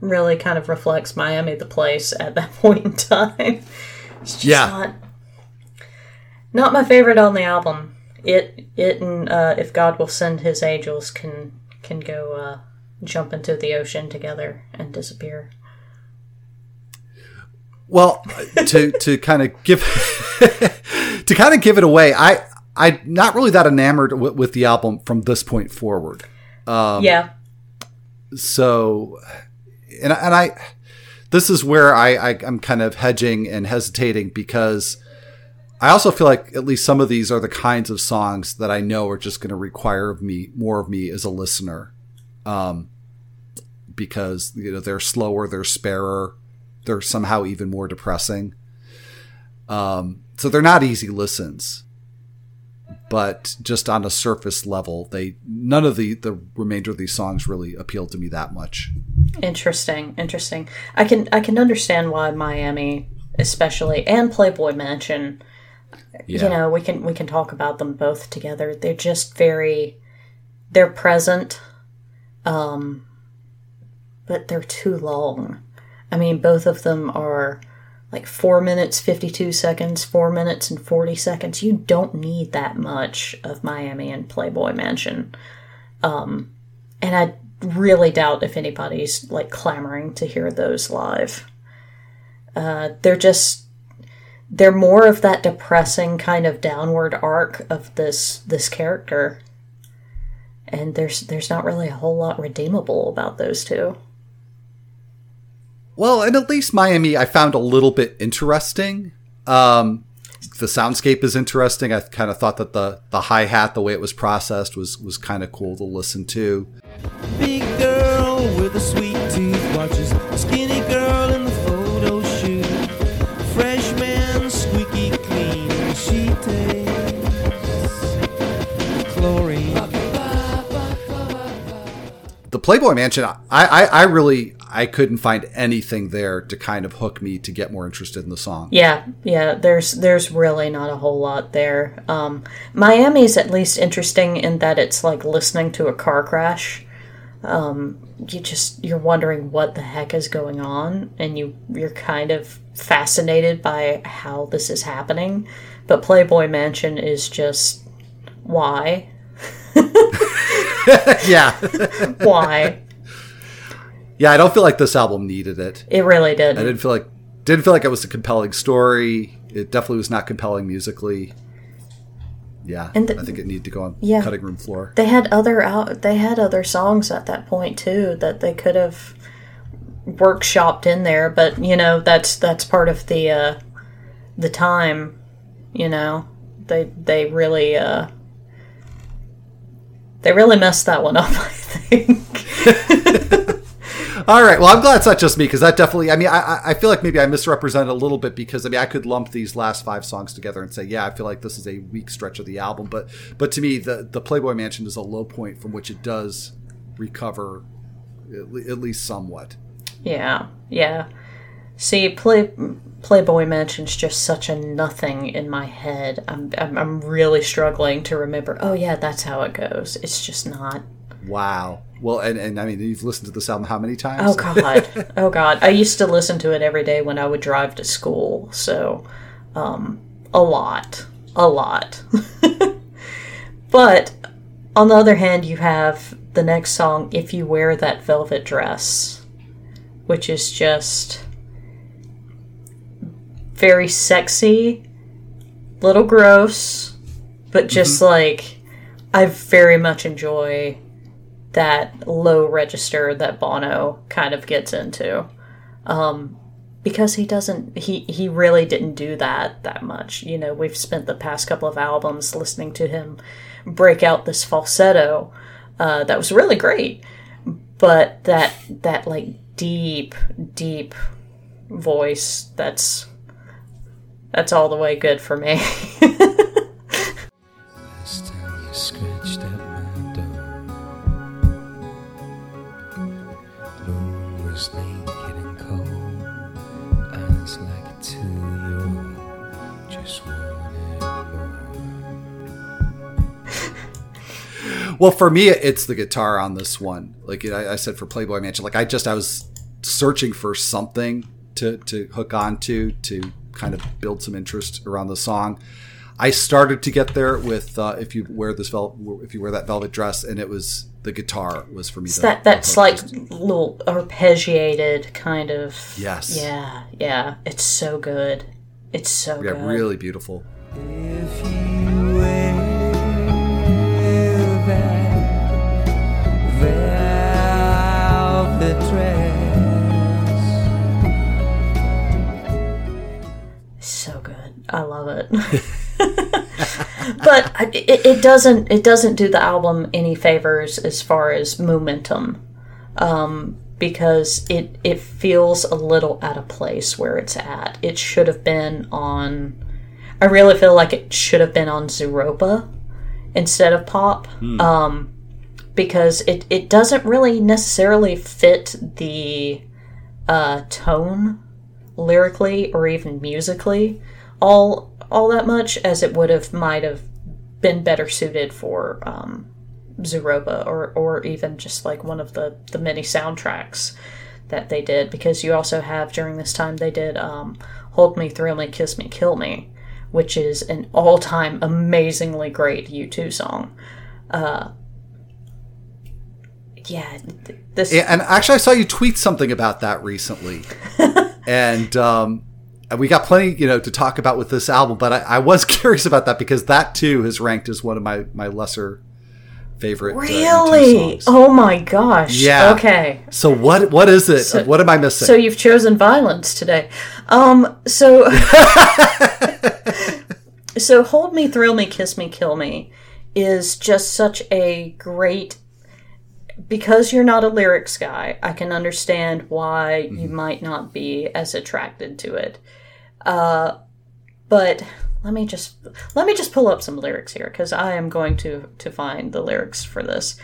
really kind of reflects Miami the place at that point in time. It's just Yeah. not not my favorite on the album. It it and uh, if God will send His angels can can go uh, jump into the ocean together and disappear. Well, to to kind of give to kind of give it away, I I'm not really that enamored with, with the album from this point forward. Um, yeah, So, and I- and I this is where I, I I'm kind of hedging and hesitating because I also feel like at least some of these are the kinds of songs that I know are just going to require of me more of me as a listener, um, because you know they're slower, they're sparer, they're somehow even more depressing. Um, so they're not easy listens, but just on a surface level, they none of the the remainder of these songs really appeal to me that much. interesting, interesting. I can I can understand why Miami, especially, and Playboy Mansion. Yeah. You know, we can we can talk about them both together. They're just very, they're present, um, but they're too long. I mean, both of them are like four minutes fifty two seconds, four minutes and forty seconds. You don't need that much of Miami and Playboy Mansion. Um, and I really doubt if anybody's like clamoring to hear those live. Uh, they're just they're more of that depressing kind of downward arc of this this character, and there's there's not really a whole lot redeemable about those two. Well, and at least Miami, I found a little bit interesting. Um, the soundscape is interesting. I kind of thought that the the hi hat, the way it was processed, was was kind of cool to listen to. Big girl with a sweet tooth watches skinny girl in the photo shoot. Freshman squeaky clean, she takes chlorine. The Playboy Mansion, I, I, I really I couldn't find anything there to kind of hook me to get more interested in the song. Yeah, yeah. There's there's really not a whole lot there. Um, Miami's at least interesting in that it's like listening to a car crash. Um, you just you're wondering what the heck is going on, and you you're kind of fascinated by how this is happening. But Playboy Mansion is just why yeah, why yeah. I don't feel like this album needed it. it really did. I didn't feel like didn't feel like it was a compelling story. It definitely was not compelling musically. Yeah, And the- I think it needed to go on Yeah. cutting room floor. they had other out they had other songs at that point too that they could have workshopped in there but you know that's that's part of the uh the time you know they they really uh they really messed that one up i think All right. Well, I'm glad it's not just me because that definitely. I mean, I, I- feel like maybe I misrepresented a little bit because I mean I could lump these last five songs together and say, yeah, I feel like this is a weak stretch of the album. But but to me, the the Playboy Mansion is a low point from which it does recover at, le- at least somewhat. Yeah, yeah. See, play, Playboy Mansion's just such a nothing in my head. I'm, I'm, I'm really struggling to remember. Oh yeah, that's how it goes. It's just not. Wow. Well, and, and I mean, you've listened to this album how many times? Oh god, oh god. I used to listen to it every day when I would drive to school. So, um, a lot, a lot. but on the other hand, you have the next song, "If You Wear That Velvet Dress," which is just very sexy, little gross, but just like I very much enjoy that low register that Bono kind of gets into. Um, because he doesn't he he really didn't do that that much. You know, we've spent the past couple of albums listening to him break out this falsetto uh, that was really great. But that that like deep deep voice that's that's all the way good for me. Well, for me, it's the guitar on this one. Like I, I said for Playboy Mansion, like I just I was searching for something to to hook onto to kind of build some interest around the song. I started to get there with uh, if you wear this vel- if you wear that velvet dress, and it was the guitar was for me. It's the- that the that hook. slight Just- little arpeggiated kind of Yes. yeah yeah it's so good it's so yeah, good really beautiful. It, it doesn't it doesn't do the album any favors as far as momentum um, because it it feels a little out of place where it's at. It should have been on I really feel like it should have been on Zooropa instead of pop um, because it, it doesn't really necessarily fit the uh, tone lyrically or even musically all all that much as it would have might have been better suited for um, or or even just like one of the the many soundtracks that they did because you also have during this time they did um, Hold Me, Thrill Me, Kiss Me, Kill Me, which is an all time amazingly great U2 song. Uh, yeah, th- this Yeah, and actually, I saw you tweet something about that recently, and um, and we got plenty, you know, to talk about with this album. But I, I was curious about that because that too is ranked as one of my my lesser favorite. uh, U2 really. songs. oh my gosh. Yeah. Okay. So what what is it? what am I missing? So you've chosen violence today. Um. So. so hold me, thrill me, kiss me, kill me, is just such a great. Because you're not a lyrics guy, I can understand why you might not be as attracted to it. Uh, but let me just let me just pull up some lyrics here because I am going to to find the lyrics for this.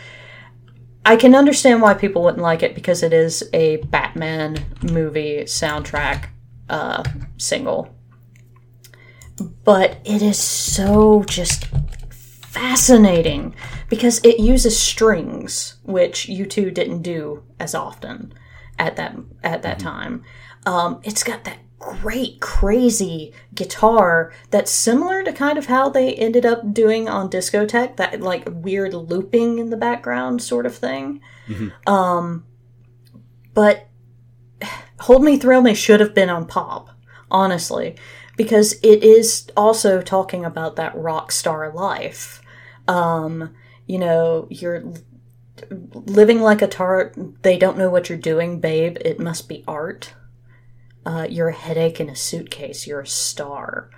I can understand why people wouldn't like it because it is a Batman movie soundtrack uh, single. But it is so just fascinating because it uses strings, which U2 didn't do as often at that at that time. Um, it's got that great crazy guitar that's similar to kind of how they ended up doing on discotheque that like weird looping in the background sort of thing. Um but hold me thrill me should have been on pop honestly because it is also talking about that rock star life. Um you know you're living like a tart they don't know what you're doing babe it must be art uh, you're a headache in a suitcase. You're a star.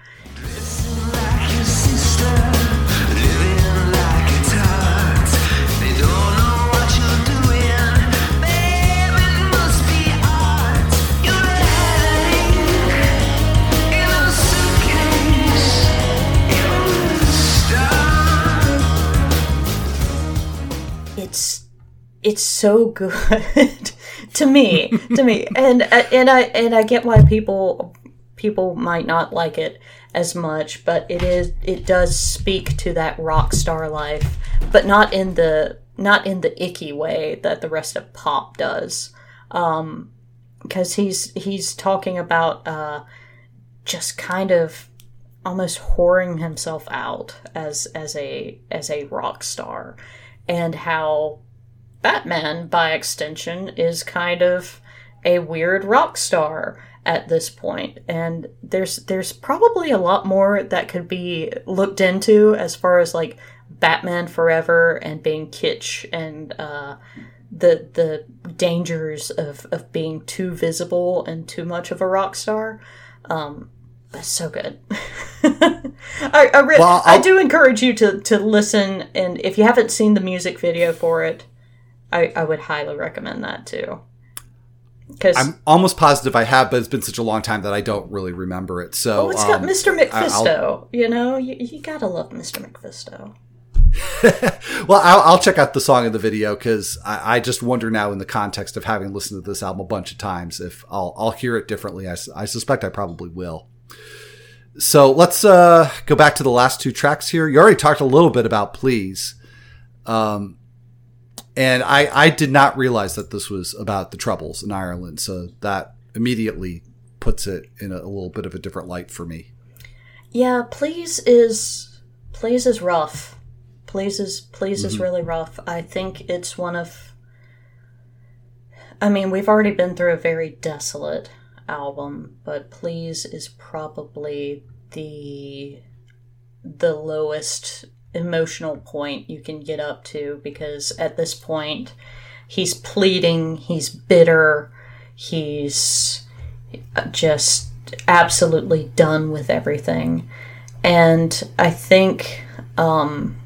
It's it's so good to me to me. And and i and i get why people people might not like it as much but it is it does speak to that rock star life but not in the not in the icky way that the rest of pop does. Um because he's he's talking about uh just kind of almost whoring himself out as as a as a rock star and how Batman by extension is kind of a weird rock star at this point and there's there's probably a lot more that could be looked into as far as like Batman Forever and being kitsch and uh the the dangers of of being too visible and too much of a rock star um that's so good. I I, re- Well, I do encourage you to to listen, and if you haven't seen the music video for it, I I would highly recommend that too. Because I'm almost positive I have, but it's been such a long time that I don't really remember it. So oh, it's got um, Mr. I- I'll- MacPhisto. you know, you, you gotta love Mr. MacPhisto. Well, I'll, I'll check out the song in the video because I, I just wonder now, in the context of having listened to this album a bunch of times, if I'll I'll hear it differently. I suspect I probably will. So let's uh, go back to the last two tracks here. You already talked a little bit about "Please," um, and I I did not realize that this was about the troubles in Ireland. So that immediately puts it in a, a little bit of a different light for me. Yeah, please is please is rough. Please is please is mm-hmm. really rough. I think it's one of I mean, we've already been through a very desolate album, but please is probably the the lowest emotional point you can get up to because at this point he's pleading, he's bitter, he's just absolutely done with everything. And I think, um,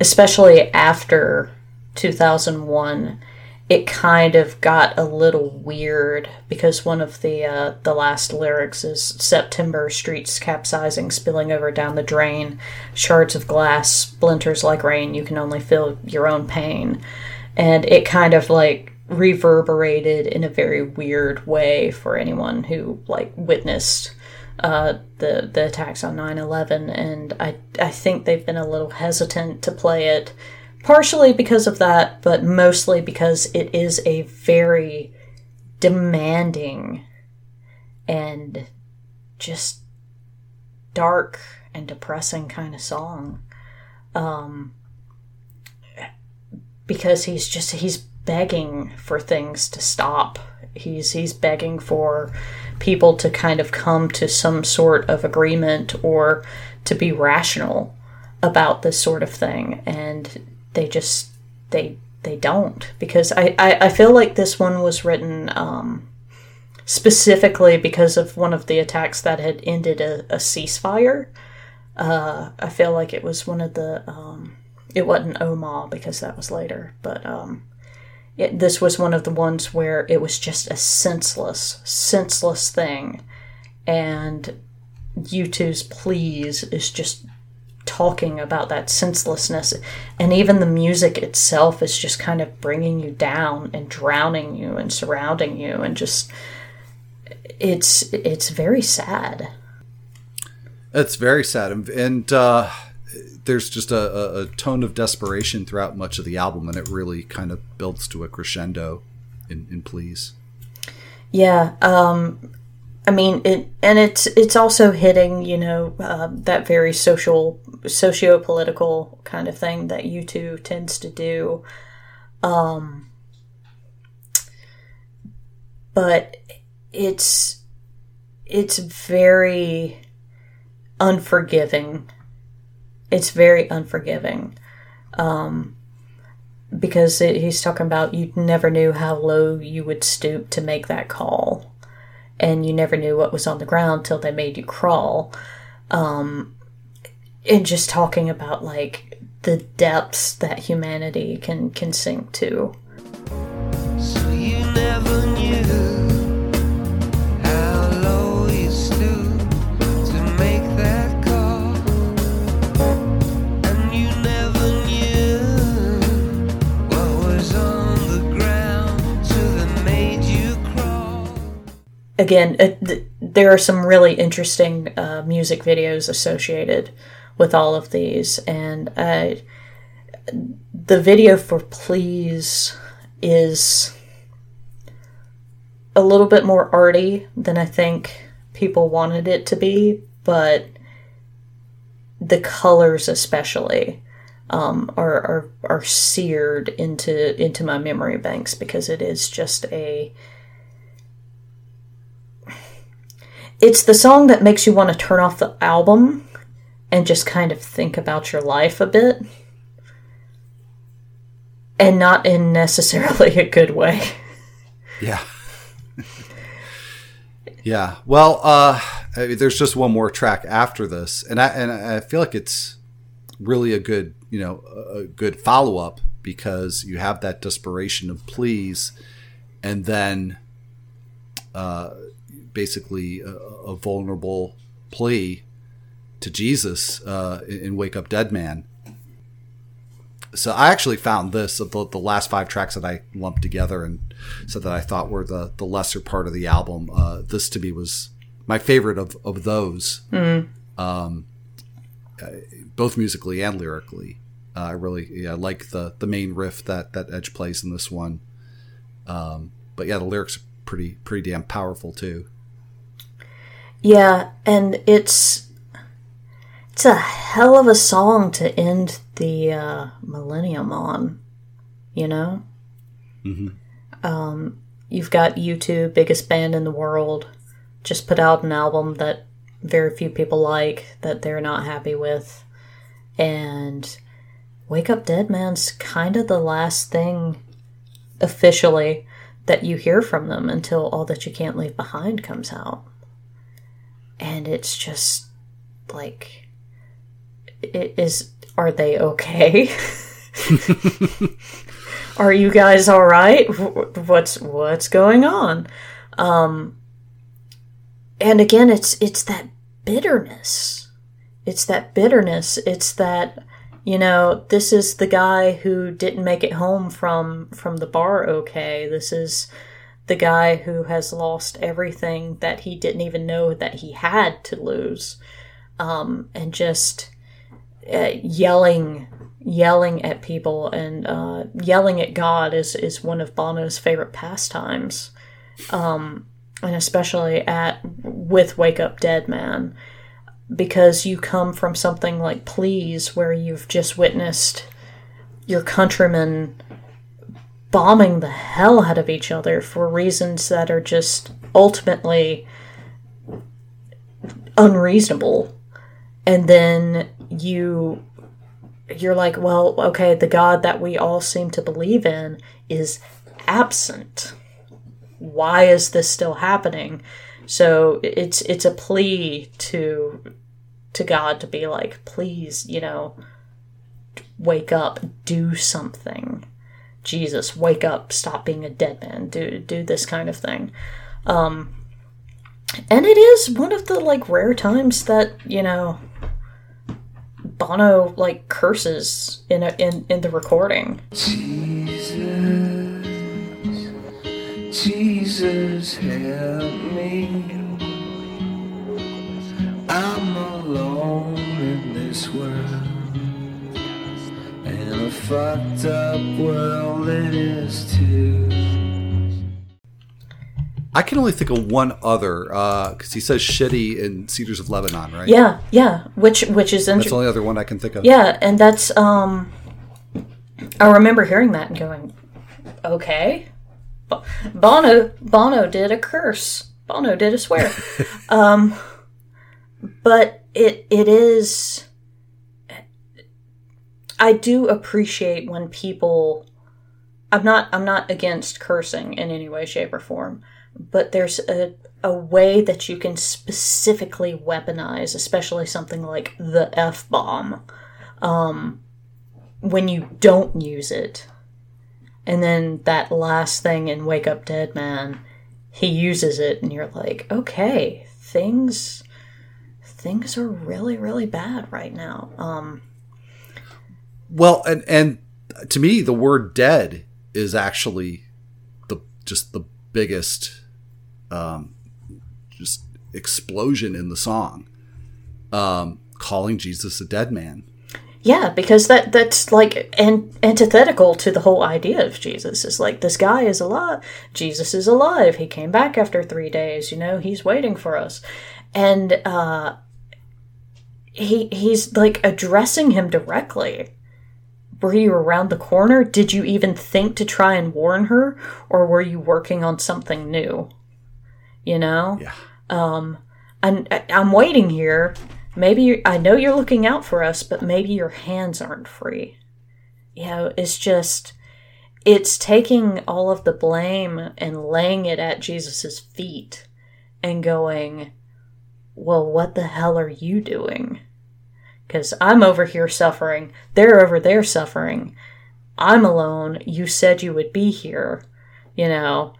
especially after 2001, it kind of got a little weird because one of the uh, the last lyrics is September streets capsizing, spilling over down the drain, shards of glass, splinters like rain. You can only feel your own pain, and it kind of like reverberated in a very weird way for anyone who like witnessed uh, the the attacks on 9/11 and I I think they've been a little hesitant to play it partially because of that but mostly because it is a very demanding and just dark and depressing kind of song. Um because he's just he's begging for things to stop. He's he's begging for people to kind of come to some sort of agreement or to be rational about this sort of thing. And they just they they don't because I, I, I feel like this one was written um, specifically because of one of the attacks that had ended a, a ceasefire. Uh, I feel like it was one of the um, it wasn't Omagh because that was later, but um, it, this was one of the ones where it was just a senseless, senseless thing, and U2's please is just talking about that senselessness and even the music itself is just kind of bringing you down and drowning you and surrounding you and just it's it's very sad It's very sad, and, and uh, there's just a, a, a tone of desperation throughout much of the album, and it really kind of builds to a crescendo in, in "Please." yeah um i mean it and it's it's also hitting you know uh, that very social socio-political kind of thing that u2 tends to do. Um but it's it's very unforgiving. It's very unforgiving. Um because it, he's talking about you never knew how low you would stoop to make that call and you never knew what was on the ground till they made you crawl. Um and just talking about like the depths that humanity can can sink to again, th- there are some really interesting uh, music videos associated with all of these, and uh, the video for "Please" is a little bit more arty than I think people wanted it to be, but the colors especially um, are, are are seared into into my memory banks because it is just a it's the song that makes you want to turn off the album and just kind of think about your life a bit and not in necessarily a good way Yeah. yeah. Well, uh, there's just one more track after this, and I and I feel like it's really a good, you know, a a good follow up because you have that desperation of please, and then, uh, basically a, a vulnerable plea to Jesus uh, in Wake Up Dead Man. So I actually found this of the, the last five tracks that I lumped together and said that I thought were the, the lesser part of the album. Uh, this to me was my favorite of, of those, um, uh, both musically and lyrically. Uh, I really yeah, I like the the main riff that that Edge plays in this one. Um, but yeah, the lyrics are pretty pretty damn powerful too. Yeah, and it's it's a hell of a song to end the uh, millennium on. You know, um, you've got U2, biggest band in the world, just put out an album that very few people like, that they're not happy with, and Wake Up Dead Man's kind of the last thing officially that you hear from them until All That You Can't Leave Behind comes out and it's just like it is are they okay? Are you guys all right? What's what's going on? Um and again it's it's that bitterness. It's that bitterness. It's that you know this is the guy who didn't make it home from from the bar okay. This is the guy who has lost everything that he didn't even know that he had to lose um, and just uh, yelling yelling at people and uh, yelling at god is, is one of bono's favorite pastimes um, and especially at with wake up dead man because you come from something like please where you've just witnessed your countrymen bombing the hell out of each other for reasons that are just ultimately unreasonable. And then you you're like well okay the god that we all seem to believe in is absent. Why is this still happening? So it's it's a plea to to god to be like please you know wake up do something Jesus, wake up, stop being a dead man, do do this kind of thing. Um and it is one of the like rare times that, you know, Bono like curses in a, in in the recording. Jesus, Jesus, help me. I'm alone in this world, a fucked up world it is too. I can only think of one other because he says shitty in Cedars of Lebanon, right? Yeah, yeah, which which is That's the only other one I can think of. Yeah, and that's um I remember hearing that and going, "Okay." Bono Bono did a curse. Bono did a swear. um but it it is I do appreciate when people I'm not I'm not against cursing in any way shape or form, but there's a a way that you can specifically weaponize, especially something like the F bomb, um, when you don't use it. And then that last thing in Wake Up Dead Man, he uses it, and you're like, okay, things things are really really bad right now. Um, Well, and and to me, the word "dead" is actually the just the biggest um, just explosion in the song, um, calling Jesus a dead man. Yeah, because that that's like an, antithetical to the whole idea of Jesus. Is like this guy is alive. Jesus is alive. He came back after three days. You know, he's waiting for us, and uh, he he's like addressing him directly. Were you around the corner? Did you even think to try and warn her, or were you working on something new? You know, Yeah. Um, and I- I'm waiting here. Maybe you I know you're looking out for us, but maybe your hands aren't free. You know, it's just it's taking all of the blame and laying it at Jesus's feet and going, "Well, what the hell are you doing?" Cuz I'm over here suffering, they're over there suffering. I'm alone. You said you would be here. You know,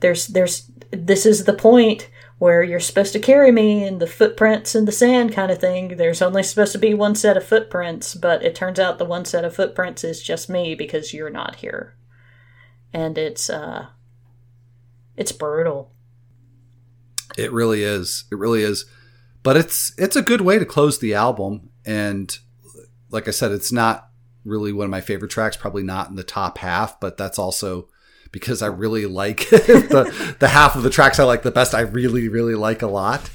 there's there's this is the point where you're supposed to carry me and the footprints in the sand kind of thing. There's only supposed to be one set of footprints, but it turns out the one set of footprints is just me because you're not here. And it's uh it's brutal. It really is. It really is. But it's it's a good way to close the album. And like I said, it's not really one of my favorite tracks. Probably not in the top half, but that's also because I really like the the half of the tracks I like the best. I really really like a lot.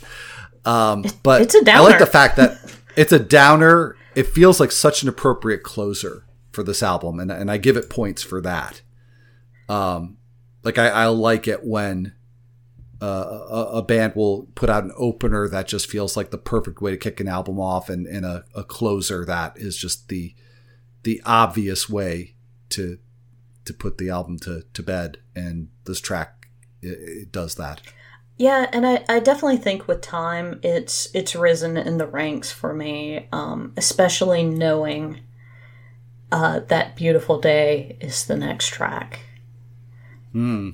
Um, but it's a I like the fact that it's a downer. It feels like such an appropriate closer for this album, and and I give it points for that. Um, like I, I like it when uh, a, band will put out an opener that just feels like the perfect way to kick an album off, and, and a, a closer that is just the the obvious way to to put the album to, to bed. And this track it, it does that. Yeah, and I, I definitely think with time it's it's risen in the ranks for me, um, especially knowing uh, that beautiful day is the next track.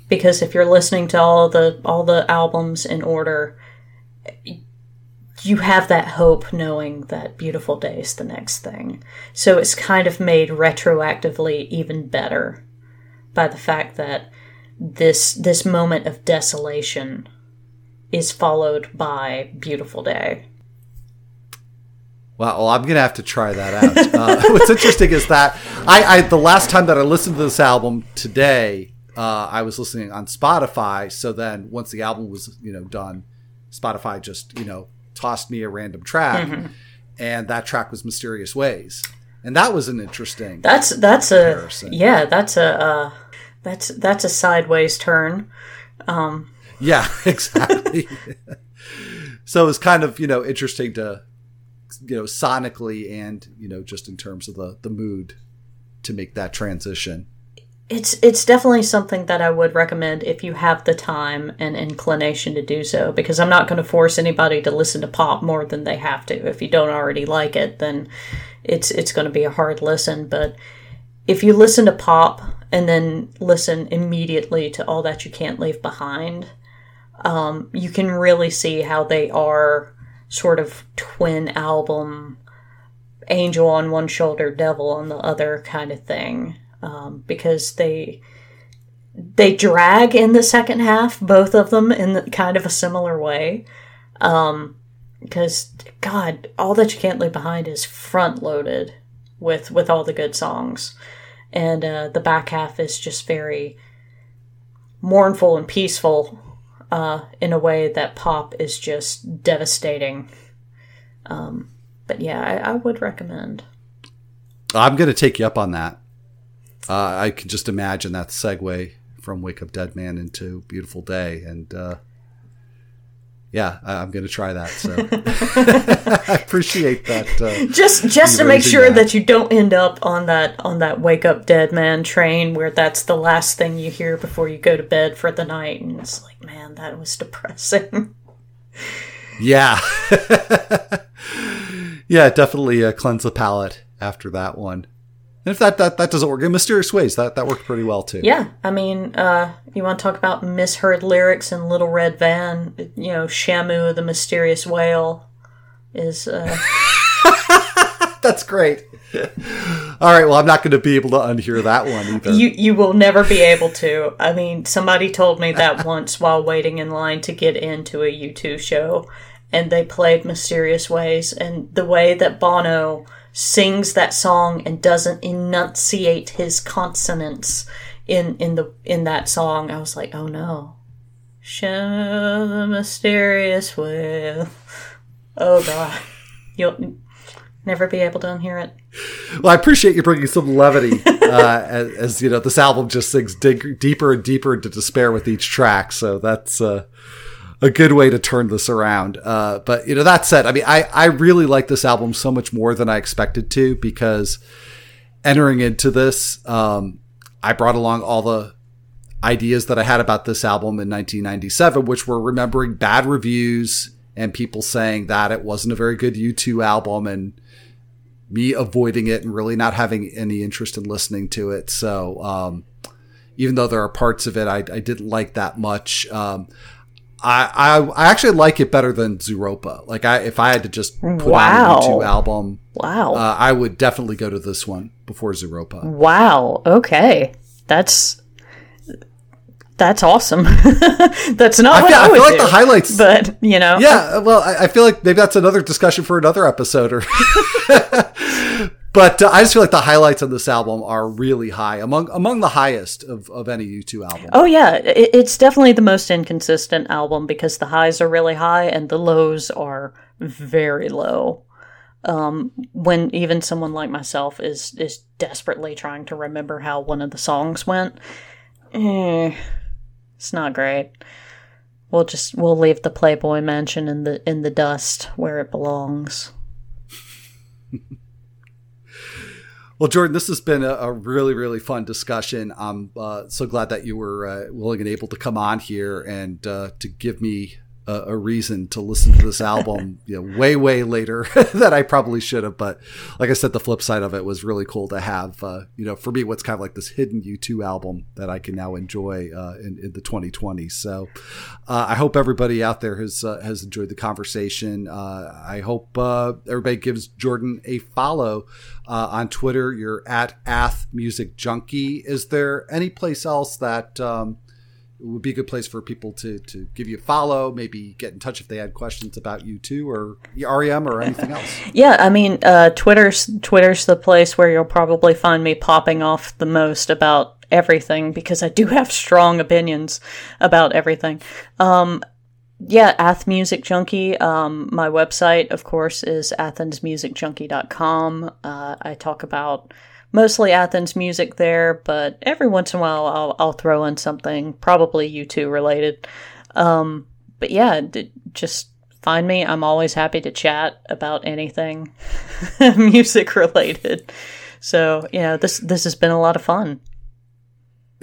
Because if you're listening to all the all the albums in order, you have that hope knowing that beautiful day is the next thing. So it's kind of made retroactively even better by the fact that this this moment of desolation is followed by beautiful day. Well, well, I'm gonna have to try that out. uh, what's interesting is that I, I the last time that I listened to this album today, uh, I was listening on Spotify. So then, once the album was you know done, Spotify just you know tossed me a random track, and that track was "Mysterious Ways," and that was an interesting. That's that's a yeah, that's a uh, that's that's a sideways turn. Um. Yeah, exactly. so it was kind of you know interesting to you know sonically and you know just in terms of the the mood to make that transition. It's it's definitely something that I would recommend if you have the time and inclination to do so because I'm not going to force anybody to listen to pop more than they have to. If you don't already like it, then it's it's going to be a hard listen, but if you listen to pop and then listen immediately to all that you can't leave behind, um, you can really see how they are sort of twin album, angel on one shoulder, devil on the other kind of thing, um, because they they drag in the second half, both of them in the, kind of a similar way. Um, because God, all that you can't leave behind is front loaded with with all the good songs, and uh, the back half is just very mournful and peaceful uh, in a way that pop is just devastating. Um, but yeah, I, I would recommend. I'm going to take you up on that. Uh, I can just imagine that segue from Wake Up Dead Man into Beautiful Day. And uh, yeah, I, I'm going to try that. So I appreciate that. Uh, Just just to make sure that. that you don't end up on that on that wake up dead man train where that's the last thing you hear before you go to bed for the night, and it's like, man, that was depressing. yeah. yeah, definitely uh, cleanse the palate after that one. And if that, that, that doesn't work in mysterious ways, that, that worked pretty well too. Yeah, I mean, uh, you want to talk about misheard lyrics in Little Red Van? You know, Shamu the mysterious whale is. Uh, That's great. All right. Well, I'm not going to be able to unhear that one either. You you will never be able to. I mean, somebody told me that once while waiting in line to get into a U2 show, and they played Mysterious Ways, and the way that Bono sings that song and doesn't enunciate his consonants in in the in that song, I was like, oh no, show the mysterious way. Oh god, you'll never be able to unhear it. Well, I appreciate you bringing some levity uh, as, as you know this album just sinks dig- deeper and deeper into despair with each track. So that's uh, a good way to turn this around. Uh, but you know that said, I mean, I I really like this album so much more than I expected to because entering into this, um, I brought along all the ideas that I had about this album in 1997, which were remembering bad reviews and people saying that it wasn't a very good U2 album and me avoiding it and really not having any interest in listening to it. So, um, even though there are parts of it I, I didn't like that much, um, I, I, I actually like it better than Zooropa. Like I, if I had to just put Wow. on a U2 album, Wow. uh, I would definitely go to this one before Zooropa. Wow. Okay. That's that's awesome. that's not I what feel, I, I feel like do. the highlights. but you know, yeah, well, I, I feel like maybe that's another discussion for another episode. Or, but uh, I just feel like the highlights on this album are really high among among the highest of, of any U2 album. Oh yeah, it, it's definitely the most inconsistent album because the highs are really high and the lows are very low. Um, when even someone like myself is is desperately trying to remember how one of the songs went, eh, it's not great. We'll just we'll leave the Playboy Mansion in the in the dust where it belongs. Well, Jordan, this has been a, a really, really fun discussion. I'm uh, so glad that you were uh, willing and able to come on here and uh, to give me a, a reason to listen to this album. you know, way, way later that I probably should have. But like I said, the flip side of it was really cool to have. Uh, you know, for me, what's kind of like this hidden U2 album that I can now enjoy uh, in, in the 2020s. So uh, I hope everybody out there has uh, has enjoyed the conversation. Uh, I hope uh, everybody gives Jordan a follow uh, on Twitter. You're at Ath Music Junkie. Is there any place else that um, would be a good place for people to to give you a follow? Maybe get in touch if they had questions about U2, or REM, or anything else. Yeah, I mean, uh, Twitter's Twitter's the place where you'll probably find me popping off the most about everything because I do have strong opinions about everything. Um, yeah, Ath Music Junkie. Um, my website, of course, is athensmusicjunkie.com. Uh, I talk about mostly Athens music there, but every once in a while I'll, I'll throw in something probably U2 related. Um, but yeah, d- just find me. I'm always happy to chat about anything music related. So, you know, this this has been a lot of fun.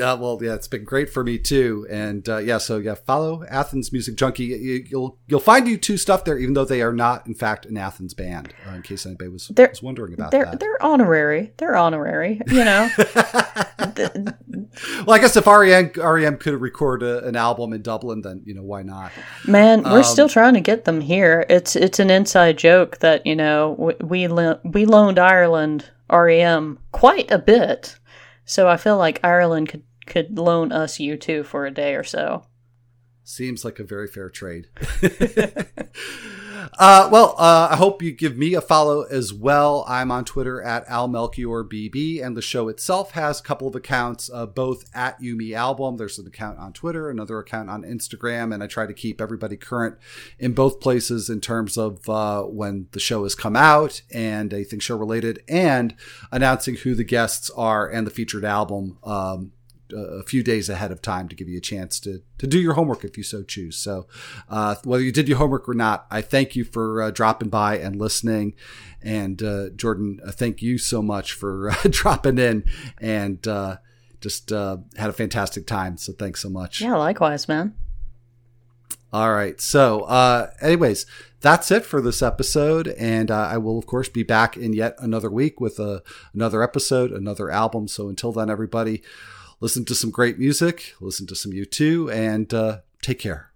Uh, well, yeah, it's been great for me too, and uh, yeah, so yeah, follow Athens Music Junkie. You, you'll you'll find U2 stuff there, even though they are not, in fact, an Athens band. Uh, in case anybody was, They're- was wondering about They're that. they're honorary. They're honorary, you know. Well, I guess if REM REM could record a, an album in Dublin, then you know why not? Man, we're Um, still trying to get them here. It's it's an inside joke that you know we we, we loaned Ireland REM quite a bit, so I feel like Ireland could could loan us U2 for a day or so. Seems like a very fair trade. uh, well, uh, I hope you give me a follow as well. I'm on Twitter at AlMelchiorBB, and the show itself has a couple of accounts, uh, both at Yumi Album. There's an account on Twitter, another account on Instagram, and I try to keep everybody current in both places in terms of uh, when the show has come out and anything show related, and announcing who the guests are and the featured album. Um, a few days ahead of time to give you a chance to to do your homework if you so choose. So, uh, whether you did your homework or not, I thank you for uh, dropping by and listening. And uh, Jordan, uh, thank you so much for uh, dropping in and uh, just uh, had a fantastic time. So, thanks so much. Yeah, likewise, man. All right. So, uh, anyways, that's it for this episode, and uh, I will, of course, be back in yet another week with a, another episode, another album. So, until then, everybody, listen to some great music, listen to some U2, and uh, take care.